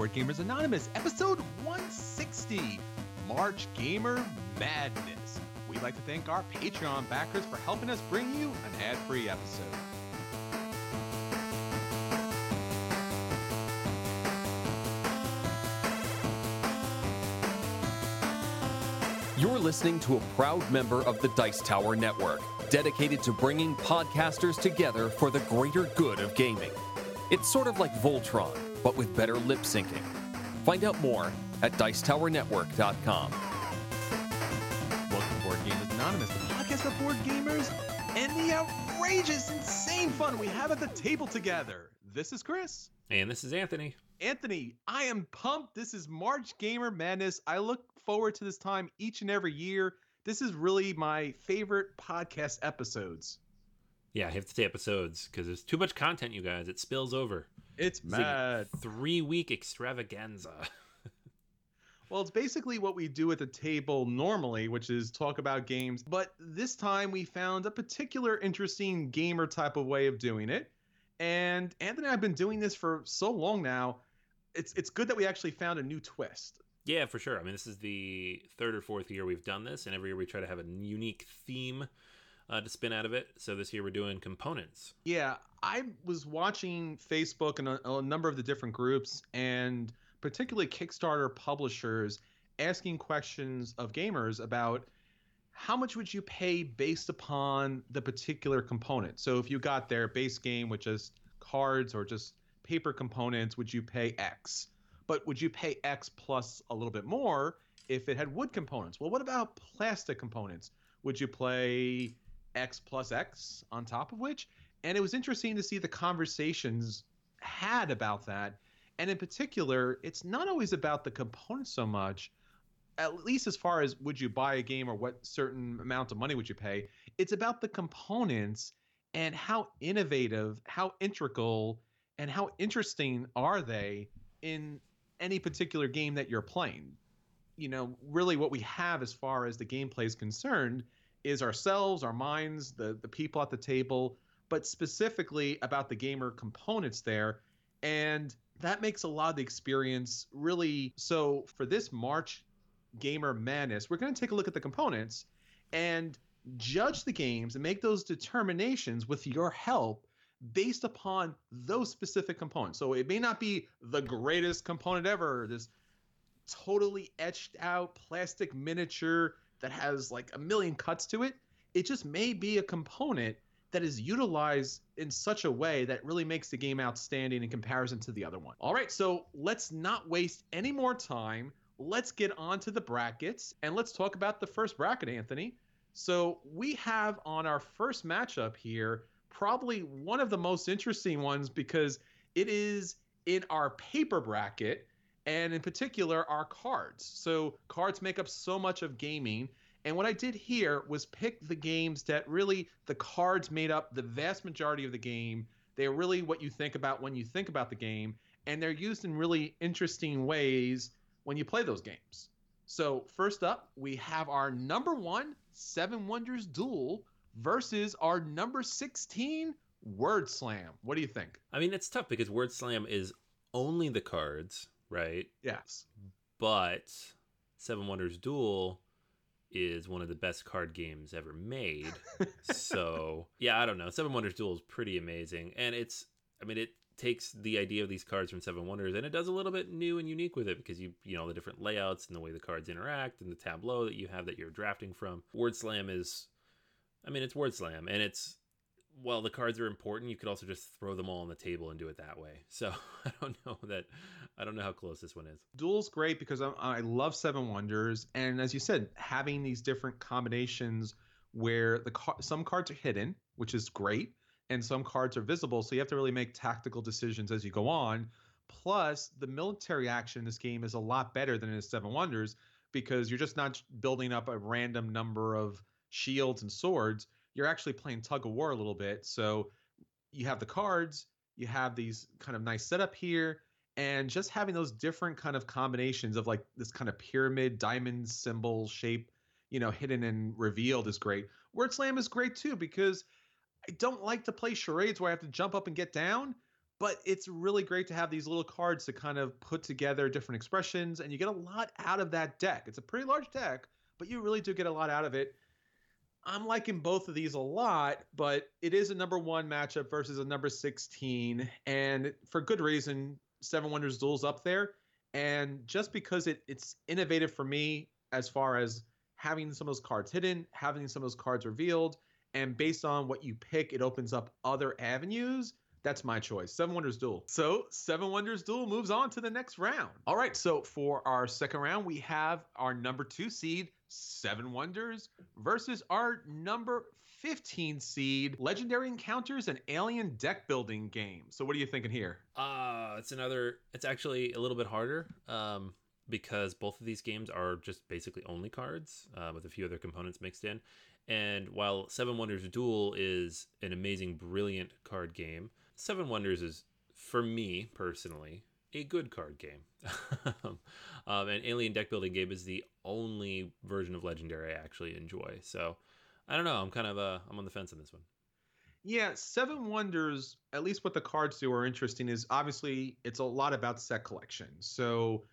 Board Gamers Anonymous, episode 160 March Gamer Madness. We'd like to thank our Patreon backers for helping us bring you an ad free episode. You're listening to a proud member of the Dice Tower Network, dedicated to bringing podcasters together for the greater good of gaming. It's sort of like Voltron, but with better lip syncing. Find out more at Dicetowernetwork.com. Welcome to Board Gamers Anonymous, the podcast of board gamers and the outrageous, insane fun we have at the table together. This is Chris. And this is Anthony. Anthony, I am pumped. This is March Gamer Madness. I look forward to this time each and every year. This is really my favorite podcast episodes. Yeah, I have to say episodes because there's too much content, you guys. It spills over. It's It's mad. a three week extravaganza. Well, it's basically what we do at the table normally, which is talk about games. But this time we found a particular interesting gamer type of way of doing it. And Anthony and I have been doing this for so long now. It's it's good that we actually found a new twist. yeah, for sure. I mean, this is the third or fourth year we've done this, and every year we try to have a unique theme uh, to spin out of it. So this year we're doing components. Yeah, I was watching Facebook and a, a number of the different groups, and particularly Kickstarter publishers asking questions of gamers about how much would you pay based upon the particular component. So if you got their base game with just cards or just paper components, would you pay X? But would you pay X plus a little bit more if it had wood components? Well, what about plastic components? Would you play X plus X on top of which? And it was interesting to see the conversations had about that. And in particular, it's not always about the components so much, at least as far as would you buy a game or what certain amount of money would you pay. It's about the components and how innovative, how integral, and how interesting are they in any particular game that you're playing. You know, really what we have as far as the gameplay is concerned is ourselves, our minds, the the people at the table, but specifically about the gamer components there. And that makes a lot of the experience really so for this March Gamer Madness, we're going to take a look at the components and judge the games and make those determinations with your help based upon those specific components. So it may not be the greatest component ever, this totally etched out plastic miniature that has like a million cuts to it. It just may be a component that is utilized in such a way that really makes the game outstanding in comparison to the other one. All right, so let's not waste any more time. Let's get on to the brackets and let's talk about the first bracket, Anthony. So we have on our first matchup here probably one of the most interesting ones because it is in our paper bracket and in particular our cards. So cards make up so much of gaming. And what I did here was pick the games that really the cards made up the vast majority of the game. They're really what you think about when you think about the game, and they're used in really interesting ways when you play those games. So, first up, we have our number one Seven Wonders Duel versus our number 16 Word Slam. What do you think? I mean, it's tough because Word Slam is only the cards, right? Yes. But Seven Wonders Duel is one of the best card games ever made. so yeah, I don't know. Seven Wonders Duel is pretty amazing, and it's I mean it takes the idea of these cards from Seven Wonders and it does a little bit new and unique with it because you you know the different layouts and the way the cards interact and the tableau that you have that you're drafting from. Word Slam is, I mean it's Word Slam and it's well the cards are important. You could also just throw them all on the table and do it that way. So I don't know that I don't know how close this one is. Duel's great because I, I love Seven Wonders, and as you said, having these different combinations where the some cards are hidden, which is great, and some cards are visible, so you have to really make tactical decisions as you go on. Plus, the military action in this game is a lot better than in Seven Wonders because you're just not building up a random number of shields and swords. You're actually playing tug of war a little bit. So you have the cards, you have these kind of nice setup here, and just having those different kind of combinations of like this kind of pyramid diamond symbol shape you know hidden and revealed is great. Word slam is great too because i don't like to play charades where i have to jump up and get down but it's really great to have these little cards to kind of put together different expressions and you get a lot out of that deck. It's a pretty large deck but you really do get a lot out of it. I'm liking both of these a lot but it is a number one matchup versus a number 16 and for good reason seven wonders duels up there. And just because it, it's innovative for me as far as having some of those cards hidden having some of those cards revealed and based on what you pick it opens up other avenues that's my choice. Seven Wonders Duel. So, Seven Wonders Duel moves on to the next round. All right, so for our second round, we have our number two seed, Seven Wonders, versus our number 15 seed, Legendary Encounters and Alien Deck Building game. So, what are you thinking here? Uh, it's another, it's actually a little bit harder. Um, because both of these games are just basically only cards uh, with a few other components mixed in. And while Seven Wonders Duel is an amazing, brilliant card game, Seven Wonders is, for me personally, a good card game. um, and Alien Deck Building game is the only version of Legendary I actually enjoy. So I don't know. I'm kind of uh, I'm on the fence on this one. Yeah, Seven Wonders, at least what the cards do are interesting is obviously it's a lot about set collection. So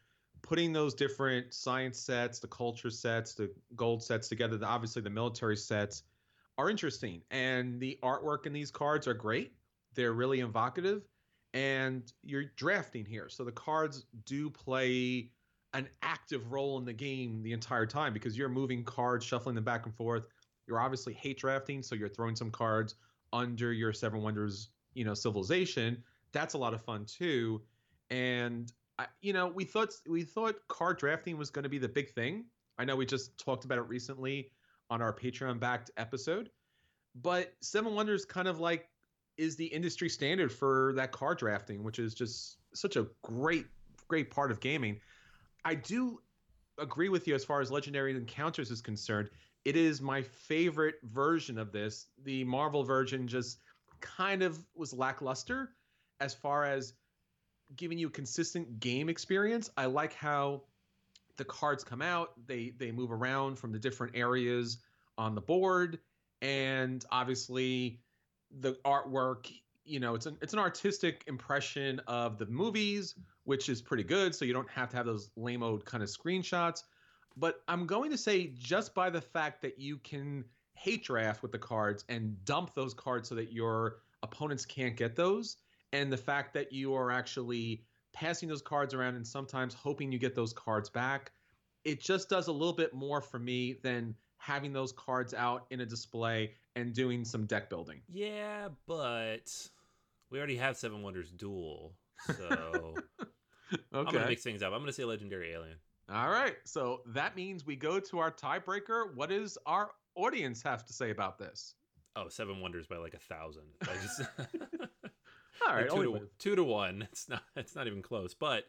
putting those different science sets, the culture sets, the gold sets together, the, obviously the military sets are interesting. And the artwork in these cards are great. They're really evocative, and you're drafting here. So the cards do play an active role in the game the entire time because you're moving cards, shuffling them back and forth. You're obviously hate drafting, so you're throwing some cards under your Seven Wonders, you know, civilization. That's a lot of fun too. And I, you know, we thought we thought card drafting was going to be the big thing. I know we just talked about it recently on our Patreon backed episode, but Seven Wonders kind of like is the industry standard for that card drafting, which is just such a great, great part of gaming. I do agree with you as far as Legendary Encounters is concerned. It is my favorite version of this. The Marvel version just kind of was lackluster as far as giving you a consistent game experience. I like how the cards come out, they they move around from the different areas on the board and obviously the artwork you know it's an it's an artistic impression of the movies which is pretty good so you don't have to have those lame old kind of screenshots. But i'm going to say just by the fact that you can hate draft with the cards and dump those cards so that your opponents can't get those and the fact that you are actually passing those cards around and sometimes hoping you get those cards back it just does a little bit more for me than having those cards out in a display and doing some deck building. Yeah, but we already have Seven Wonders Duel, so okay. I'm gonna mix things up. I'm gonna say Legendary Alien. All right, so that means we go to our tiebreaker. What does our audience have to say about this? Oh, Seven Wonders by like a thousand. I just all right, two, to, two to one. It's not. It's not even close. But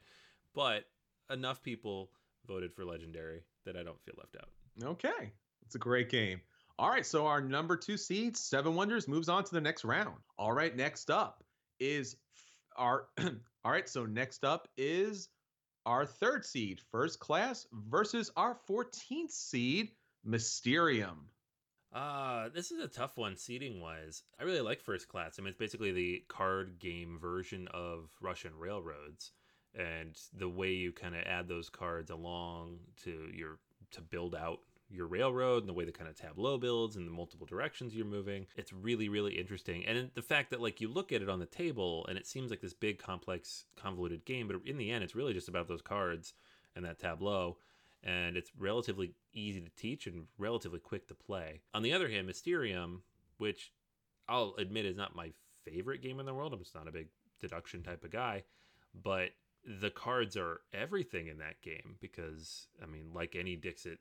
but enough people voted for Legendary that I don't feel left out. Okay, it's a great game. All right, so our number two seed, Seven Wonders, moves on to the next round. All right, next up is our. all right, so next up is our third seed, First Class, versus our 14th seed, Mysterium. Uh, this is a tough one seating wise. I really like First Class. I mean, it's basically the card game version of Russian Railroads. And the way you kind of add those cards along to your to build out your railroad and the way the kind of tableau builds and the multiple directions you're moving. It's really, really interesting. And the fact that like you look at it on the table and it seems like this big, complex, convoluted game, but in the end, it's really just about those cards and that tableau. And it's relatively easy to teach and relatively quick to play. On the other hand, Mysterium, which I'll admit is not my favorite game in the world. I'm just not a big deduction type of guy, but the cards are everything in that game because I mean, like any Dixit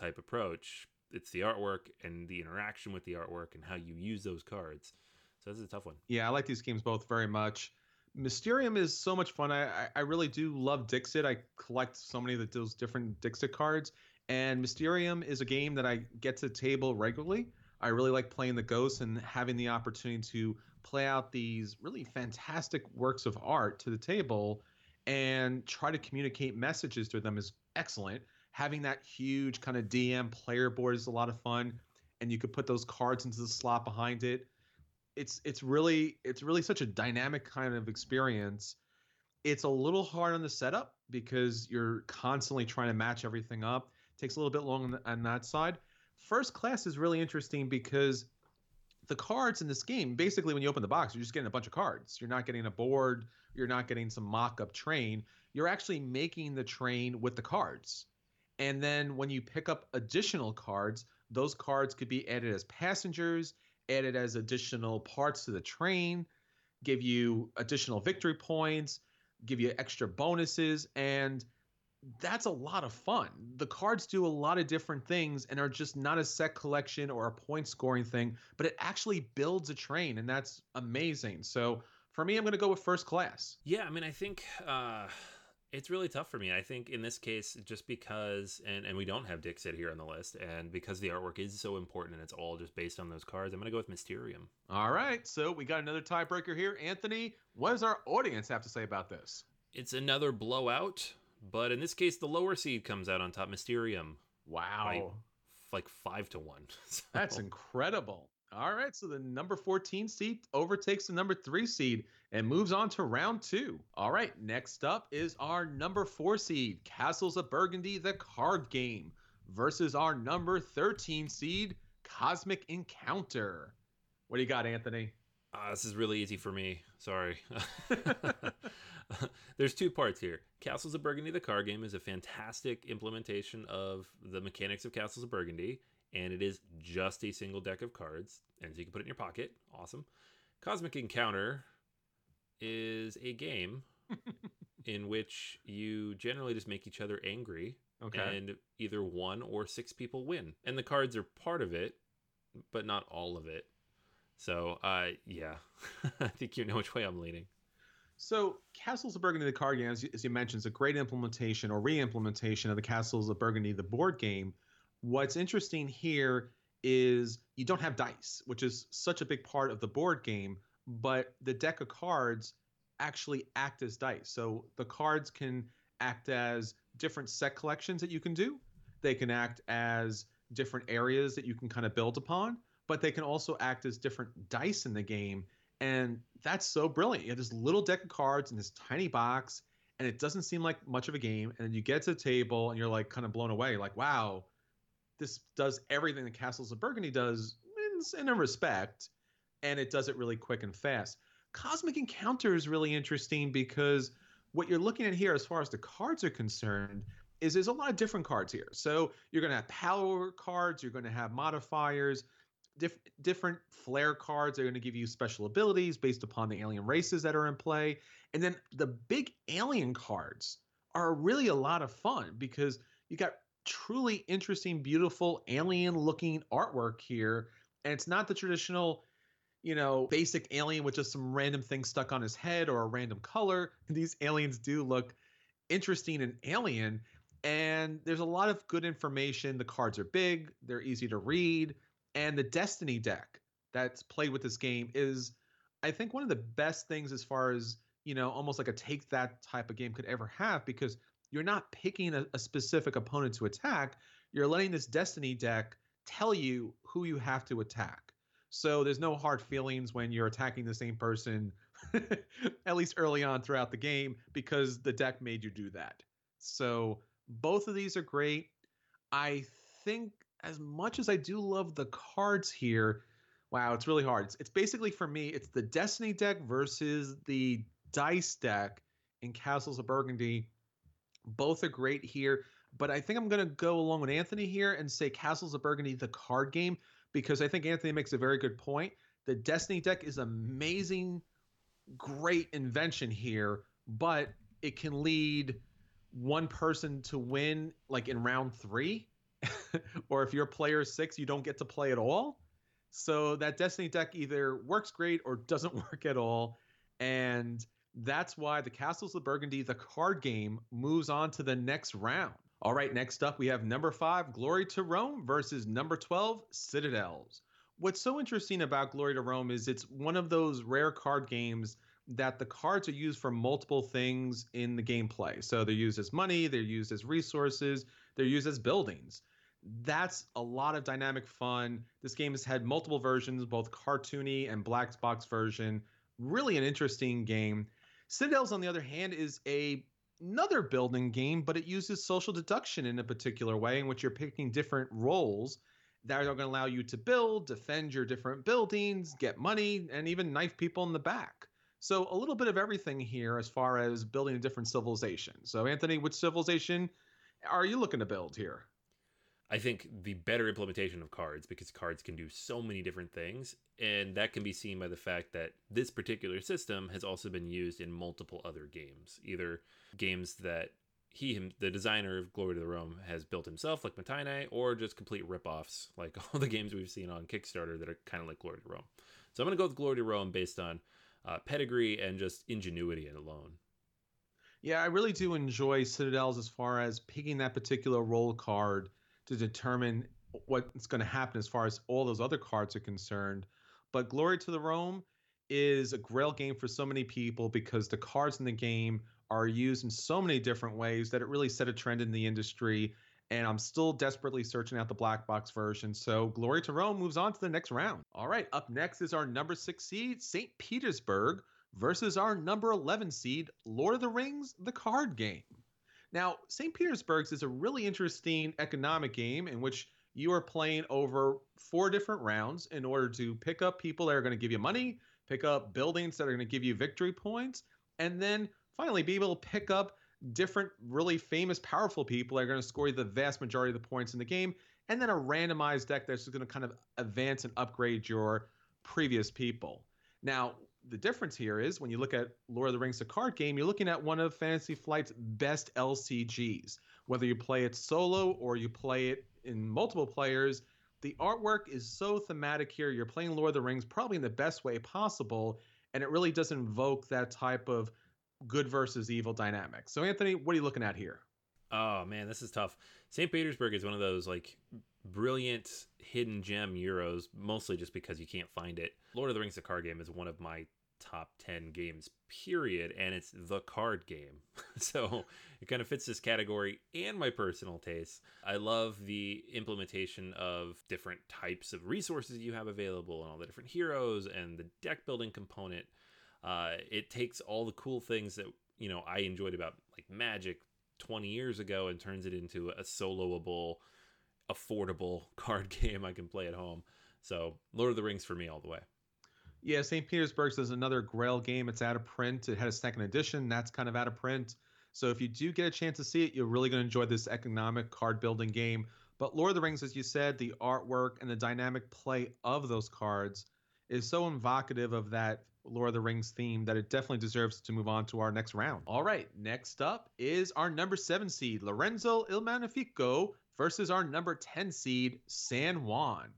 type approach. It's the artwork and the interaction with the artwork and how you use those cards. So this is a tough one. Yeah, I like these games both very much. Mysterium is so much fun. I, I really do love Dixit. I collect so many of those different Dixit cards. And Mysterium is a game that I get to table regularly. I really like playing the ghosts and having the opportunity to play out these really fantastic works of art to the table and try to communicate messages to them is excellent having that huge kind of DM player board is a lot of fun, and you could put those cards into the slot behind it. it's it's really it's really such a dynamic kind of experience. It's a little hard on the setup because you're constantly trying to match everything up. It takes a little bit long on, the, on that side. First class is really interesting because the cards in this game, basically, when you open the box, you're just getting a bunch of cards. You're not getting a board. You're not getting some mock-up train. You're actually making the train with the cards. And then when you pick up additional cards, those cards could be added as passengers, added as additional parts to the train, give you additional victory points, give you extra bonuses, and that's a lot of fun. The cards do a lot of different things and are just not a set collection or a point scoring thing, but it actually builds a train, and that's amazing. So for me, I'm going to go with first class. Yeah, I mean, I think uh, it's really tough for me. I think in this case, just because, and, and we don't have Dixit here on the list, and because the artwork is so important and it's all just based on those cards, I'm going to go with Mysterium. All right. So we got another tiebreaker here. Anthony, what does our audience have to say about this? It's another blowout. But in this case, the lower seed comes out on top, Mysterium. Wow. like five to one. So. That's incredible. All right, so the number 14 seed overtakes the number three seed and moves on to round two. All right, next up is our number four seed, Castles of Burgundy, the card game, versus our number 13 seed, Cosmic Encounter. What do you got, Anthony? Uh, this is really easy for me. Sorry. There's two parts here. Castles of Burgundy, the card game, is a fantastic implementation of the mechanics of Castles of Burgundy, and it is just a single deck of cards, and so you can put it in your pocket. Awesome. Cosmic Encounter is a game in which you generally just make each other angry, okay. and either one or six people win. And the cards are part of it, but not all of it. So, uh, yeah, I think you know which way I'm leaning. So, Castles of Burgundy, the card game, as you, as you mentioned, is a great implementation or re-implementation of the Castles of Burgundy, the board game. What's interesting here is you don't have dice, which is such a big part of the board game, but the deck of cards actually act as dice. So the cards can act as different set collections that you can do. They can act as different areas that you can kind of build upon, but they can also act as different dice in the game and that's so brilliant. You have this little deck of cards in this tiny box, and it doesn't seem like much of a game. And you get to the table, and you're like kind of blown away. Like, wow, this does everything the Castles of Burgundy does in, in a respect, and it does it really quick and fast. Cosmic Encounter is really interesting because what you're looking at here, as far as the cards are concerned, is there's a lot of different cards here. So you're going to have power cards, you're going to have modifiers, diff- different flare cards are going to give you special abilities based upon the alien races that are in play. And then the big alien cards are really a lot of fun because you got truly interesting, beautiful alien looking artwork here. And it's not the traditional, you know, basic alien with just some random thing stuck on his head or a random color. These aliens do look interesting and alien. And there's a lot of good information. The cards are big, they're easy to read. And the Destiny deck that's played with this game is, I think, one of the best things as far as, you know, almost like a take that type of game could ever have because you're not picking a, a specific opponent to attack. You're letting this Destiny deck tell you who you have to attack. So there's no hard feelings when you're attacking the same person, at least early on throughout the game, because the deck made you do that. So both of these are great. I think as much as I do love the cards here, wow, it's really hard. It's, it's basically for me, it's the Destiny deck versus the Dice deck in Castles of Burgundy. Both are great here, but I think I'm going to go along with Anthony here and say Castles of Burgundy, the card game, because I think Anthony makes a very good point. The Destiny deck is amazing, great invention here, but it can lead one person to win like in round three or if you're player six, you don't get to play at all. So that Destiny deck either works great or doesn't work at all. And that's why the Castles of Burgundy, the card game, moves on to the next round. All right, next up we have number five, Glory to Rome versus number 12, Citadels. What's so interesting about Glory to Rome is it's one of those rare card games that the cards are used for multiple things in the gameplay. So they're used as money, they're used as resources, they're used as buildings. That's a lot of dynamic fun. This game has had multiple versions, both cartoony and black box version. Really an interesting game. Citadels, on the other hand, is a another building game, but it uses social deduction in a particular way in which you're picking different roles that are going to allow you to build, defend your different buildings, get money, and even knife people in the back. So a little bit of everything here as far as building a different civilization. So Anthony, which civilization are you looking to build here? I think the better implementation of cards because cards can do so many different things. And that can be seen by the fact that this particular system has also been used in multiple other games, either games that he, the designer of Glory to the Rome, has built himself, like Mottainai, or just complete rip-offs, like all the games we've seen on Kickstarter that are kind of like Glory to Rome. So I'm going to go with Glory to Rome based on uh, pedigree and just ingenuity alone. Yeah, I really do enjoy Citadels as far as picking that particular role card to determine what's going to happen as far as all those other cards are concerned. But Glory to the Rome is a grail game for so many people because the cards in the game are used in so many different ways that it really set a trend in the industry. And I'm still desperately searching out the black box version. So Glory to Rome moves on to the next round. All right, up next is our number six seed, St. Petersburg, versus our number 11 seed, Lord of the Rings, the card game. Now, St. Petersburg's is a really interesting economic game in which you are playing over four different rounds in order to pick up people that are going to give you money, pick up buildings that are going to give you victory points, and then finally be able to pick up different really famous, powerful people that are going to score you the vast majority of the points in the game, and then a randomized deck that's going to kind of advance and upgrade your previous people. Now, the difference here is when you look at Lord of the Rings, the card game, you're looking at one of Fantasy Flight's best LCGs. Whether you play it solo or you play it in multiple players, the artwork is so thematic here. You're playing Lord of the Rings probably in the best way possible, and it really does invoke that type of good versus evil dynamic. So, Anthony, what are you looking at here? Oh man, this is tough. St. Petersburg is one of those like brilliant hidden gem euros, mostly just because you can't find it. Lord of the Rings, the card game, is one of my top 10 games, period. And it's the card game. so it kind of fits this category and my personal taste. I love the implementation of different types of resources you have available and all the different heroes and the deck building component. Uh, it takes all the cool things that, you know, I enjoyed about like Magic 20 years ago and turns it into a soloable affordable card game I can play at home. So Lord of the Rings for me all the way. Yeah, St. Petersburg's is another Grail game. It's out of print. It had a second edition. That's kind of out of print. So if you do get a chance to see it, you're really going to enjoy this economic card building game. But Lord of the Rings, as you said, the artwork and the dynamic play of those cards is so evocative of that Lord of the Rings theme that it definitely deserves to move on to our next round. All right, next up is our number seven seed, Lorenzo Il Magnifico versus our number 10 seed, San Juan.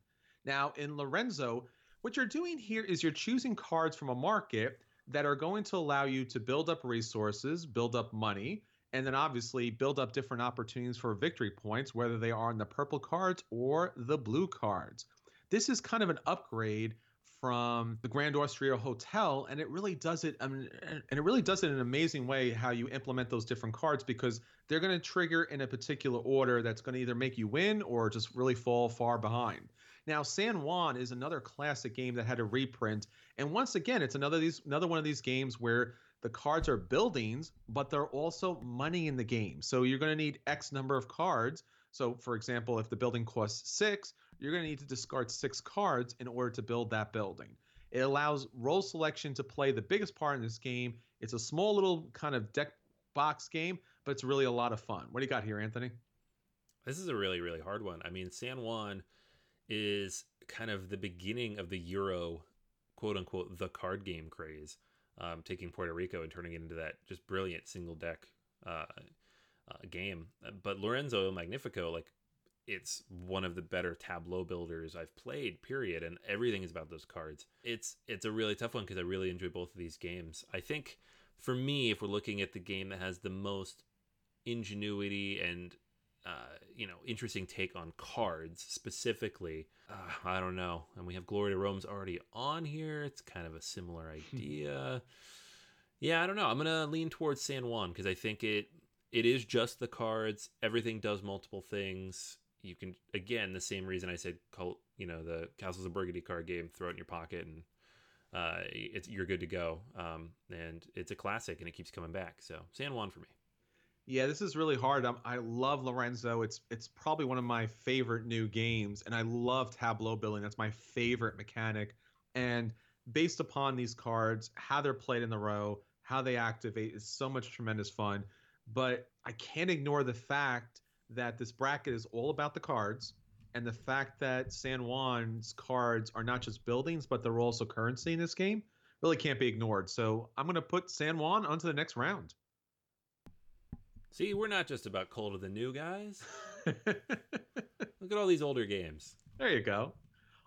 Now, in Lorenzo, what you're doing here is you're choosing cards from a market that are going to allow you to build up resources, build up money, and then obviously build up different opportunities for victory points, whether they are in the purple cards or the blue cards. This is kind of an upgrade from the Grand Austria Hotel, and it really does it. I mean, and it really does it in an amazing way how you implement those different cards because they're going to trigger in a particular order that's going to either make you win or just really fall far behind. Now, San Juan is another classic game that had a reprint, and once again, it's another these another one of these games where the cards are buildings, but they're also money in the game. So you're going to need X number of cards. So, for example, if the building costs six, you're going to need to discard six cards in order to build that building. It allows role selection to play the biggest part in this game. It's a small little kind of deck box game, but it's really a lot of fun. What do you got here, Anthony? This is a really, really hard one. I mean, San Juan is kind of the beginning of the Euro, quote unquote, the card game craze, um, taking Puerto Rico and turning it into that just brilliant single deck uh, uh, game. But Lorenzo Magnifico, like it's one of the better tableau builders I've played, period. And everything is about those cards. It's it's a really tough one because I really enjoy both of these games. I think for me, if we're looking at the game that has the most ingenuity and uh, you know interesting take on cards specifically, uh, I don't know. And we have Glory to Rome's already on here. It's kind of a similar idea. yeah, I don't know. I'm gonna lean towards San Juan because I think it it is just the cards. Everything does multiple things you can again the same reason I said cult, you know, the Castles of Burgundy card game, throw it in your pocket and uh, it's you're good to go. Um, and it's a classic and it keeps coming back. So San Juan for me. Yeah, this is really hard. I'm, i love Lorenzo. It's it's probably one of my favorite new games, and I love tableau building. That's my favorite mechanic. And based upon these cards, how they're played in the row, how they activate is so much tremendous fun. But I can't ignore the fact that this bracket is all about the cards, and the fact that San Juan's cards are not just buildings, but they're also currency in this game really can't be ignored. So I'm going to put San Juan onto the next round. See, we're not just about Cult of the New guys. Look at all these older games. There you go.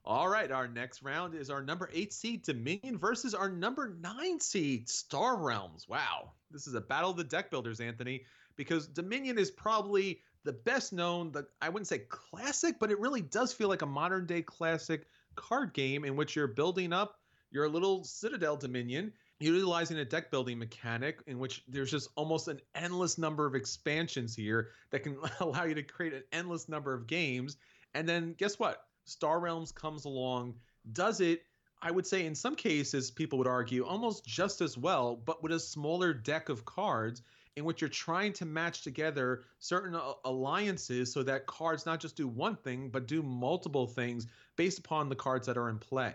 All right, our next round is our number eight seed Dominion versus our number nine seed Star Realms. Wow, this is a battle of the deck builders, Anthony, because Dominion is probably the best known, the I wouldn't say classic, but it really does feel like a modern day classic card game in which you're building up your little Citadel Dominion utilizing a deck building mechanic in which there's just almost an endless number of expansions here that can allow you to create an endless number of games. And then guess what? Star Realms comes along, does it, I would say in some cases, people would argue almost just as well, but with a smaller deck of cards in which you're trying to match together certain alliances so that cards not just do one thing, but do multiple things based upon the cards that are in play.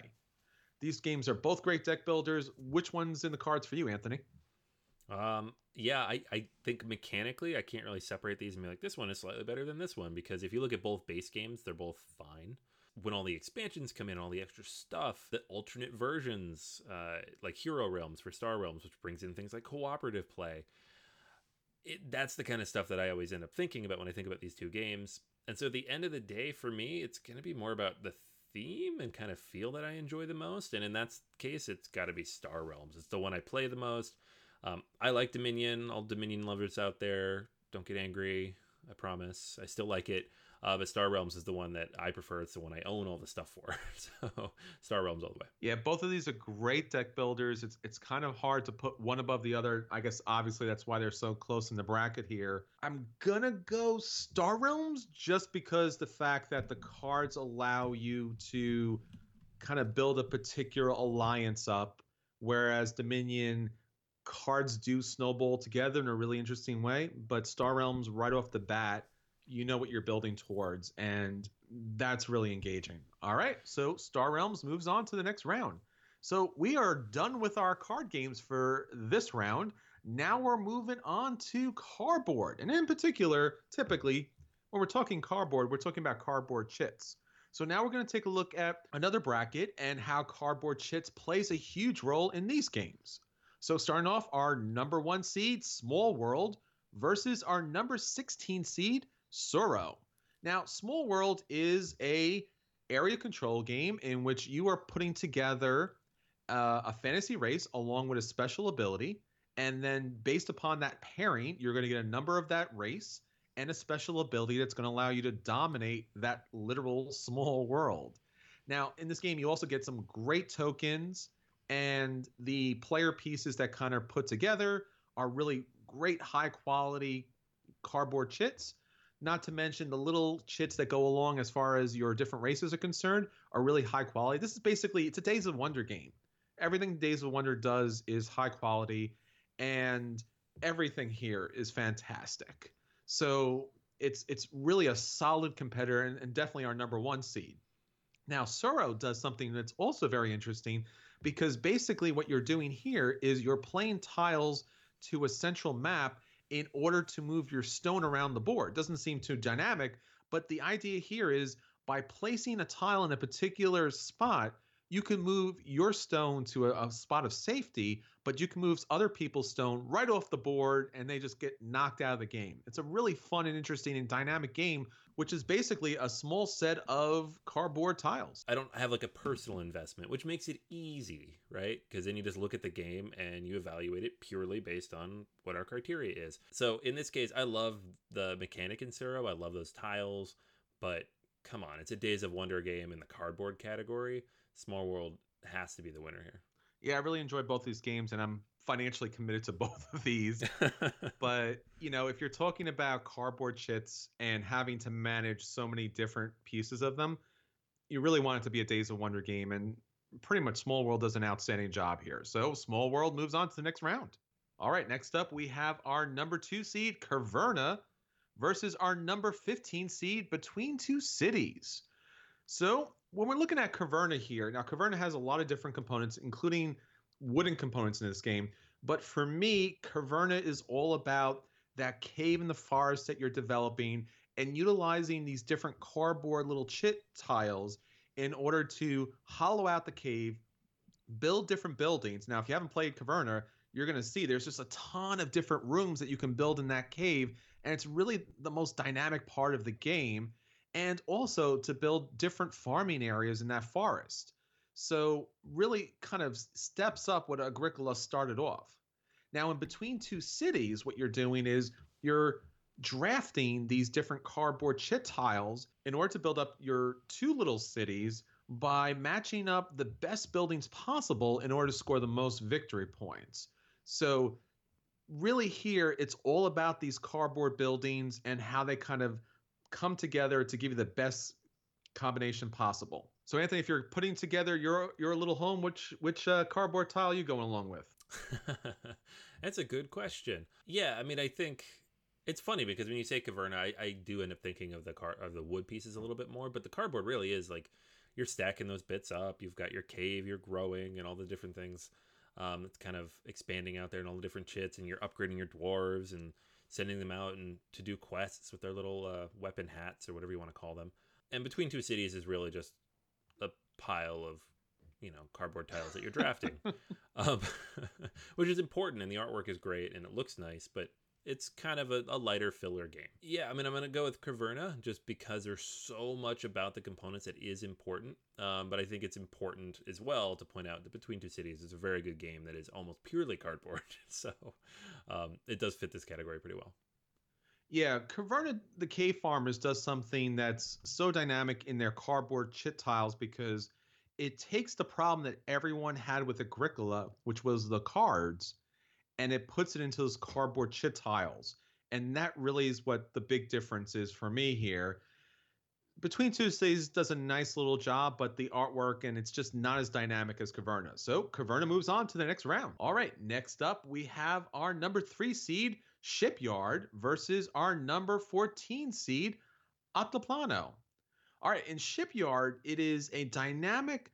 These games are both great deck builders. Which one's in the cards for you, Anthony? Um, yeah, I, I think mechanically I can't really separate these and be like, this one is slightly better than this one because if you look at both base games, they're both fine. When all the expansions come in, all the extra stuff, the alternate versions, uh, like Hero Realms for Star Realms, which brings in things like cooperative play. It, that's the kind of stuff that I always end up thinking about when I think about these two games. And so at the end of the day, for me, it's going to be more about the theme and kind of feel that I enjoy the most. And in that case, it's got to be Star Realms. It's the one I play the most. Um, I like Dominion. All Dominion lovers out there, don't get angry. I promise. I still like it. Uh, but Star Realms is the one that I prefer. It's the one I own all the stuff for. so Star Realms all the way. Yeah, both of these are great deck builders. It's it's kind of hard to put one above the other. I guess obviously that's why they're so close in the bracket here. I'm gonna go Star Realms just because the fact that the cards allow you to kind of build a particular alliance up, whereas Dominion cards do snowball together in a really interesting way. But Star Realms right off the bat you know what you're building towards, and that's really engaging. All right, so Star Realms moves on to the next round. So we are done with our card games for this round. Now we're moving on to cardboard, and in particular, typically when we're talking cardboard, we're talking about cardboard chits. So now we're going to take a look at another bracket and how cardboard chits plays a huge role in these games. So starting off, our number one seed, Small World, versus our number 16 seed, Tsuro. Now, Small World is a area control game in which you are putting together uh, a fantasy race along with a special ability, and then based upon that pairing, you're going to get a number of that race and a special ability that's going to allow you to dominate that literal small world. Now, in this game, you also get some great tokens, and the player pieces that kind of put together are really great, high quality cardboard chits not to mention the little chits that go along as far as your different races are concerned are really high quality. This is basically it's a Days of Wonder game. Everything Days of Wonder does is high quality, and everything here is fantastic. So it's it's really a solid competitor and, and definitely our number one seed. Now Tsuro does something that's also very interesting because basically what you're doing here is you're playing tiles to a central map in order to move your stone around the board. Doesn't seem too dynamic, but the idea here is by placing a tile in a particular spot, you can move your stone to a, a, spot of safety, but you can move other people's stone right off the board and they just get knocked out of the game. It's a really fun and interesting and dynamic game, which is basically a small set of cardboard tiles. I don't have like a personal investment, which makes it easy, right? Because then you just look at the game and you evaluate it purely based on what our criteria is. So in this case, I love the mechanic in Tsuro. I love those tiles, but come on, it's a Days of Wonder game in the cardboard category. Small World has to be the winner here. Yeah, I really enjoyed both these games, and I'm financially committed to both of these. but, you know, if you're talking about cardboard chits and having to manage so many different pieces of them, you really want it to be a Days of Wonder game. And pretty much Small World does an outstanding job here. So Small World moves on to the next round. All right, next up we have our number two seed, Caverna, versus our number 15 seed, Between Two Cities. So when we're looking at Caverna here, now Caverna has a lot of different components, including wooden components in this game. But for me, Caverna is all about that cave in the forest that you're developing and utilizing these different cardboard little chit tiles in order to hollow out the cave, build different buildings. Now, if you haven't played Caverna, you're going to see there's just a ton of different rooms that you can build in that cave. And it's really the most dynamic part of the game. And also to build different farming areas in that forest. So, really kind of steps up what Agricola started off. Now, in between two cities, what you're doing is you're drafting these different cardboard chit tiles in order to build up your two little cities by matching up the best buildings possible in order to score the most victory points. So, really, here it's all about these cardboard buildings and how they kind of come together to give you the best combination possible. So, Anthony, if you're putting together your your little home, which which uh, cardboard tile you going along with? That's a good question. Yeah, I mean, I think it's funny because when you say caverna, I, I do end up thinking of the car of the wood pieces a little bit more, but the cardboard really is like you're stacking those bits up. You've got your cave, you're growing, and all the different things. Um, it's kind of expanding out there and all the different chits, and you're upgrading your dwarves and sending them out and to do quests with their little uh, weapon hats or whatever you want to call them. And between two cities is really just pile of you know cardboard tiles that you're drafting, um, which is important, and the artwork is great and it looks nice, but it's kind of a, a, lighter filler game. Yeah, I mean, I'm going to go with Caverna just because there's so much about the components that is important. Um, but I think it's important as well to point out that Between Two Cities is a very good game that is almost purely cardboard. so um, it does fit this category pretty well. Yeah, Caverna the Cave Farmers does something that's so dynamic in their cardboard chit tiles because it takes the problem that everyone had with Agricola, which was the cards, and it puts it into those cardboard chit tiles. And that really is what the big difference is for me here. Between Two Cities does a nice little job, but the artwork and it's just not as dynamic as Caverna. So Caverna moves on to the next round. All right, next up we have our number three seed Shipyard versus our number 14 seed Altiplano. All right, in Shipyard, it is a dynamic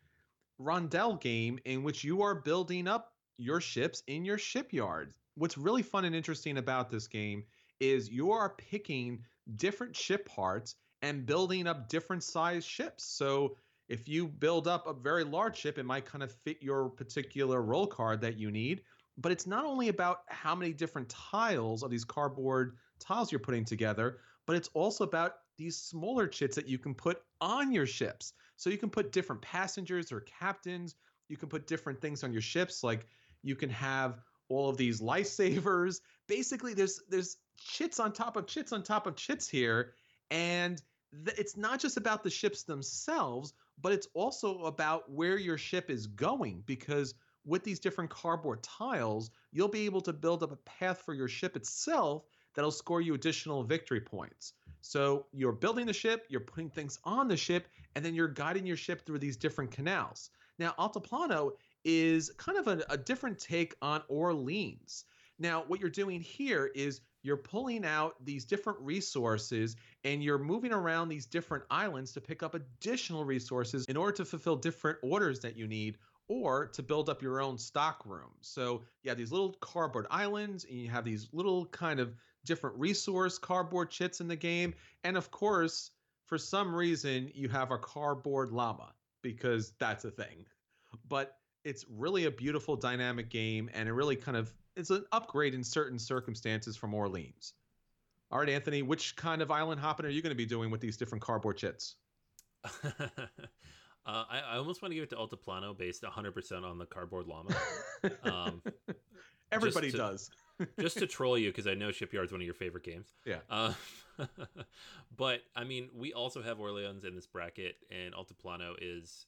rondel game in which you are building up your ships in your shipyard. What's really fun and interesting about this game is you are picking different ship parts and building up different size ships. So if you build up a very large ship, it might kind of fit your particular role card that you need. But it's not only about how many different tiles of these cardboard tiles you're putting together, but it's also about these smaller chits that you can put on your ships. So you can put different passengers or captains. You can put different things on your ships, like you can have all of these lifesavers. Basically, there's there's chits on top of chits on top of chits here, and th- it's not just about the ships themselves, but it's also about where your ship is going because with these different cardboard tiles, you'll be able to build up a path for your ship itself that'll score you additional victory points. So you're building the ship, you're putting things on the ship, and then you're guiding your ship through these different canals. Now, Altiplano is kind of a, a different take on Orleans. Now, what you're doing here is you're pulling out these different resources and you're moving around these different islands to pick up additional resources in order to fulfill different orders that you need or to build up your own stock room. So you have these little cardboard islands and you have these little kind of different resource cardboard chits in the game. And of course, for some reason, you have a cardboard llama because that's a thing. But it's really a beautiful dynamic game and it really kind of it's an upgrade in certain circumstances from Orleans. All right, Anthony, which kind of island hopping are you going to be doing with these different cardboard chits? uh, I, I, almost want to give it to Altiplano based 100% on the cardboard llama. Um, Everybody to, does. just to troll you, because I know Shipyard's one of your favorite games. Yeah. Uh, but, I mean, we also have Orleans in this bracket, and Altiplano is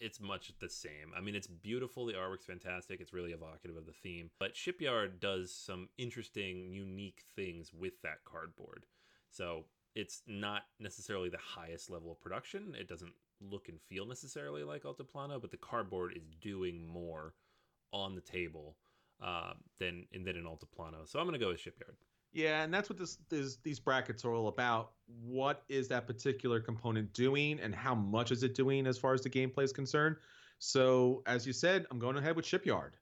it's much the same. I mean, it's beautiful. The artwork's fantastic. It's really evocative of the theme. But Shipyard does some interesting, unique things with that cardboard. So it's not necessarily the highest level of production. It doesn't look and feel necessarily like Altiplano, but the cardboard is doing more on the table uh, than than in Altiplano. So I'm going to go with Shipyard. Yeah, and that's what this, these brackets are all about. What is that particular component doing, and how much is it doing as far as the gameplay is concerned? So, as you said, I'm going ahead with Shipyard.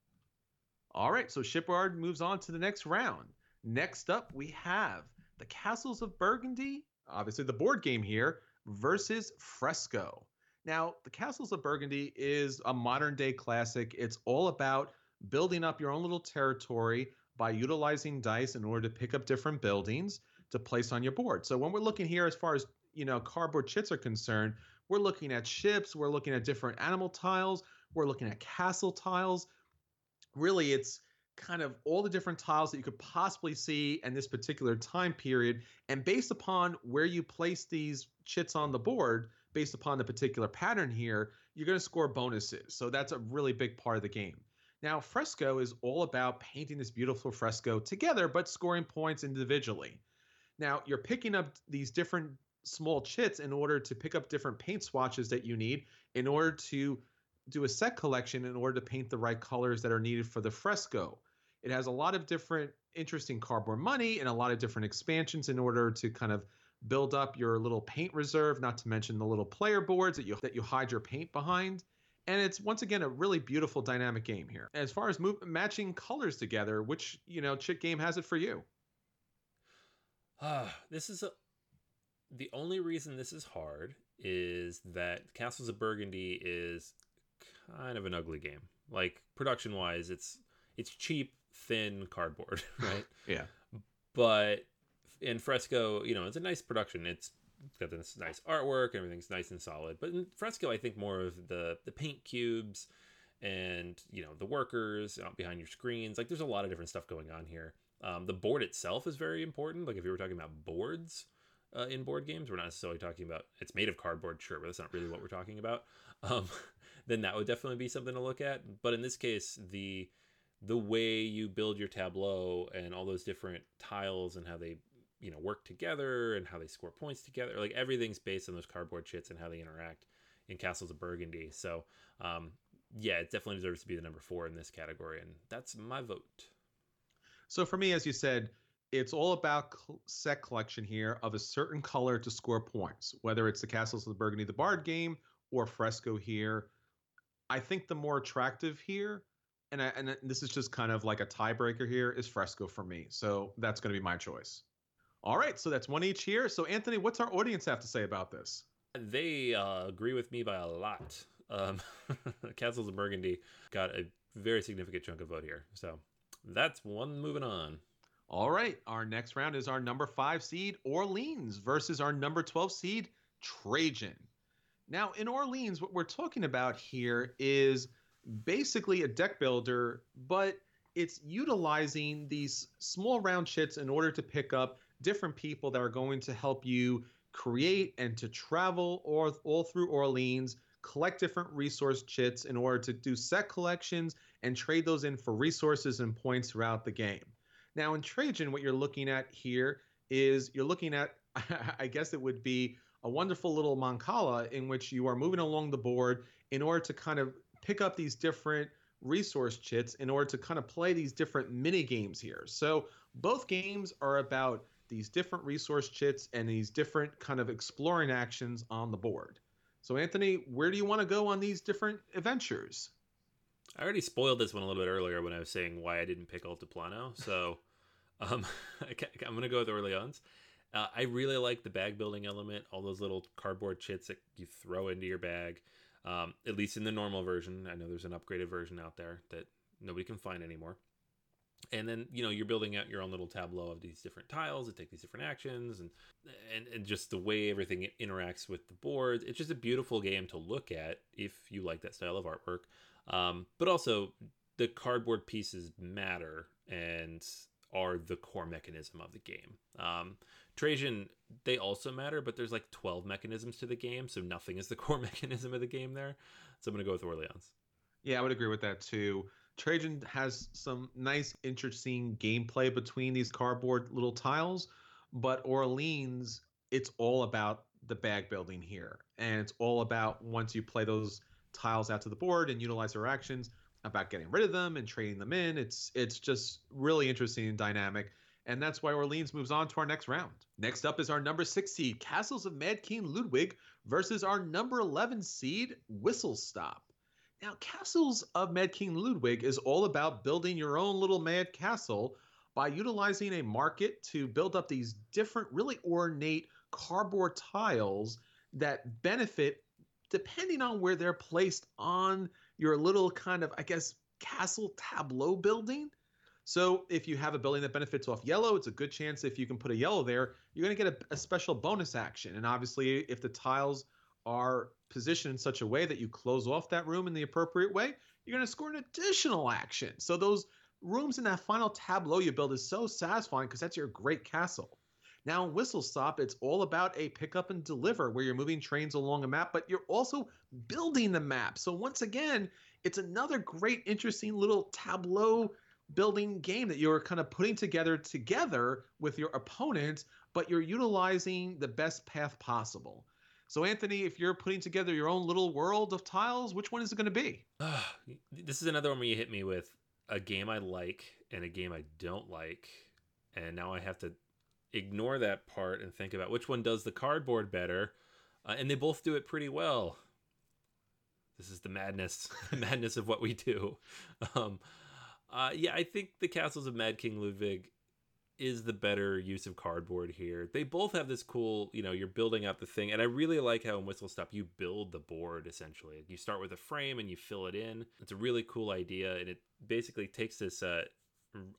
All right, so Shipyard moves on to the next round. Next up, we have the Castles of Burgundy, obviously the board game here, versus Fresco. Now, the Castles of Burgundy is a modern day classic. It's all about building up your own little territory by utilizing dice in order to pick up different buildings to place on your board. So when we're looking here as far as, you know, cardboard chits are concerned, we're looking at ships, we're looking at different animal tiles, we're looking at castle tiles. Really, it's kind of all the different tiles that you could possibly see in this particular time period. And based upon where you place these chits on the board, based upon the particular pattern here, you're going to score bonuses. So that's a really big part of the game. Now, fresco is all about painting this beautiful fresco together, but scoring points individually. Now, you're picking up these different small chits in order to pick up different paint swatches that you need in order to do a set collection in order to paint the right colors that are needed for the fresco. It has a lot of different interesting cardboard money and a lot of different expansions in order to kind of build up your little paint reserve, not to mention the little player boards that you that you hide your paint behind. And it's once again a really beautiful dynamic game here. As far as move, matching colors together, which you know chit game has it for you? Uh, this is a the only reason this is hard is that Castles of Burgundy is kind of an ugly game. Like production wise, it's it's cheap, thin cardboard, right? yeah. But in Fresco, you know, it's a nice production. It's got this nice artwork, everything's nice and solid. But in Fresco, I think more of the the paint cubes and you know the workers out behind your screens. Like there's a lot of different stuff going on here. Um, the board itself is very important. Like if you were talking about boards uh, in board games, we're not necessarily talking about it's made of cardboard, sure, but that's not really what we're talking about. Um, then that would definitely be something to look at. But in this case, the the way you build your tableau and all those different tiles and how they you know work together and how they score points together like everything's based on those cardboard chits and how they interact in castles of burgundy. So um, yeah it definitely deserves to be the number four in this category and that's my vote. So for me as you said it's all about set collection here of a certain color to score points whether it's the castles of burgundy the bard game or fresco here i think the more attractive here and, I, and this is just kind of like a tiebreaker here is fresco for me so that's going to be my choice all right, so that's one each here. So, Anthony, what's our audience have to say about this? They uh, agree with me by a lot. Um, Castles of Burgundy got a very significant chunk of vote here. So, that's one moving on. All right, our next round is our number five seed, Orleans, versus our number 12 seed, Trajan. Now, in Orleans, what we're talking about here is basically a deck builder, but it's utilizing these small round chits in order to pick up different people that are going to help you create and to travel or all through Orleans, collect different resource chits in order to do set collections and trade those in for resources and points throughout the game. Now, in Trajan, what you're looking at here is you're looking at, I guess it would be a wonderful little mancala in which you are moving along the board in order to kind of pick up these different resource chits in order to kind of play these different mini games here. So both games are about these different resource chits and these different kind of exploring actions on the board. So, Anthony, where do you want to go on these different adventures? I already spoiled this one a little bit earlier when I was saying why I didn't pick Altiplano. So, um, I'm going to go with Orleans. Uh, I really like the bag building element, all those little cardboard chits that you throw into your bag. Um, at least in the normal version. I know there's an upgraded version out there that nobody can find anymore and then you know you're building out your own little tableau of these different tiles that take these different actions and, and and just the way everything interacts with the boards it's just a beautiful game to look at if you like that style of artwork um, but also the cardboard pieces matter and are the core mechanism of the game um, Trajan, they also matter, but there's like 12 mechanisms to the game, so nothing is the core mechanism of the game there. So I'm going to go with Orleans. Yeah, I would agree with that too. Trajan has some nice, interesting gameplay between these cardboard little tiles, but Orleans, it's all about the bag building here. And it's all about once you play those tiles out to the board and utilize their actions, about getting rid of them and trading them in. It's it's just really interesting and dynamic. And that's why Orleans moves on to our next round. Next up is our number six seed, Castles of Mad King Ludwig, versus our number 11 seed, Whistle Stop. Now, Castles of Mad King Ludwig is all about building your own little mad castle by utilizing a market to build up these different, really ornate cardboard tiles that benefit depending on where they're placed on your little kind of, I guess, castle tableau building. So if you have a building that benefits off yellow, it's a good chance if you can put a yellow there, you're going to get a, a, special bonus action. And obviously, if the tiles are positioned in such a way that you close off that room in the appropriate way, you're going to score an additional action. So those rooms in that final tableau you build is so satisfying because that's your great castle. Now in Whistle Stop, it's all about a pick up and deliver where you're moving trains along a map, but you're also building the map. So once again, it's another great, interesting little tableau building game that you're kind of putting together together with your opponent, but you're utilizing the best path possible. So, Anthony, if you're putting together your own little world of tiles, which one is it going to be? this is another one where you hit me with a game I like and a game I don't like. And now I have to ignore that part and think about which one does the cardboard better. Uh, and they both do it pretty well. This is the madness, the madness of what we do. Um, uh, yeah, I think the Castles of Mad King Ludwig is the better use of cardboard here. They both have this cool, you know, you're building out the thing, and I really like how in Whistle Stop you build the board essentially. You start with a frame and you fill it in. It's a really cool idea, and it basically takes this uh,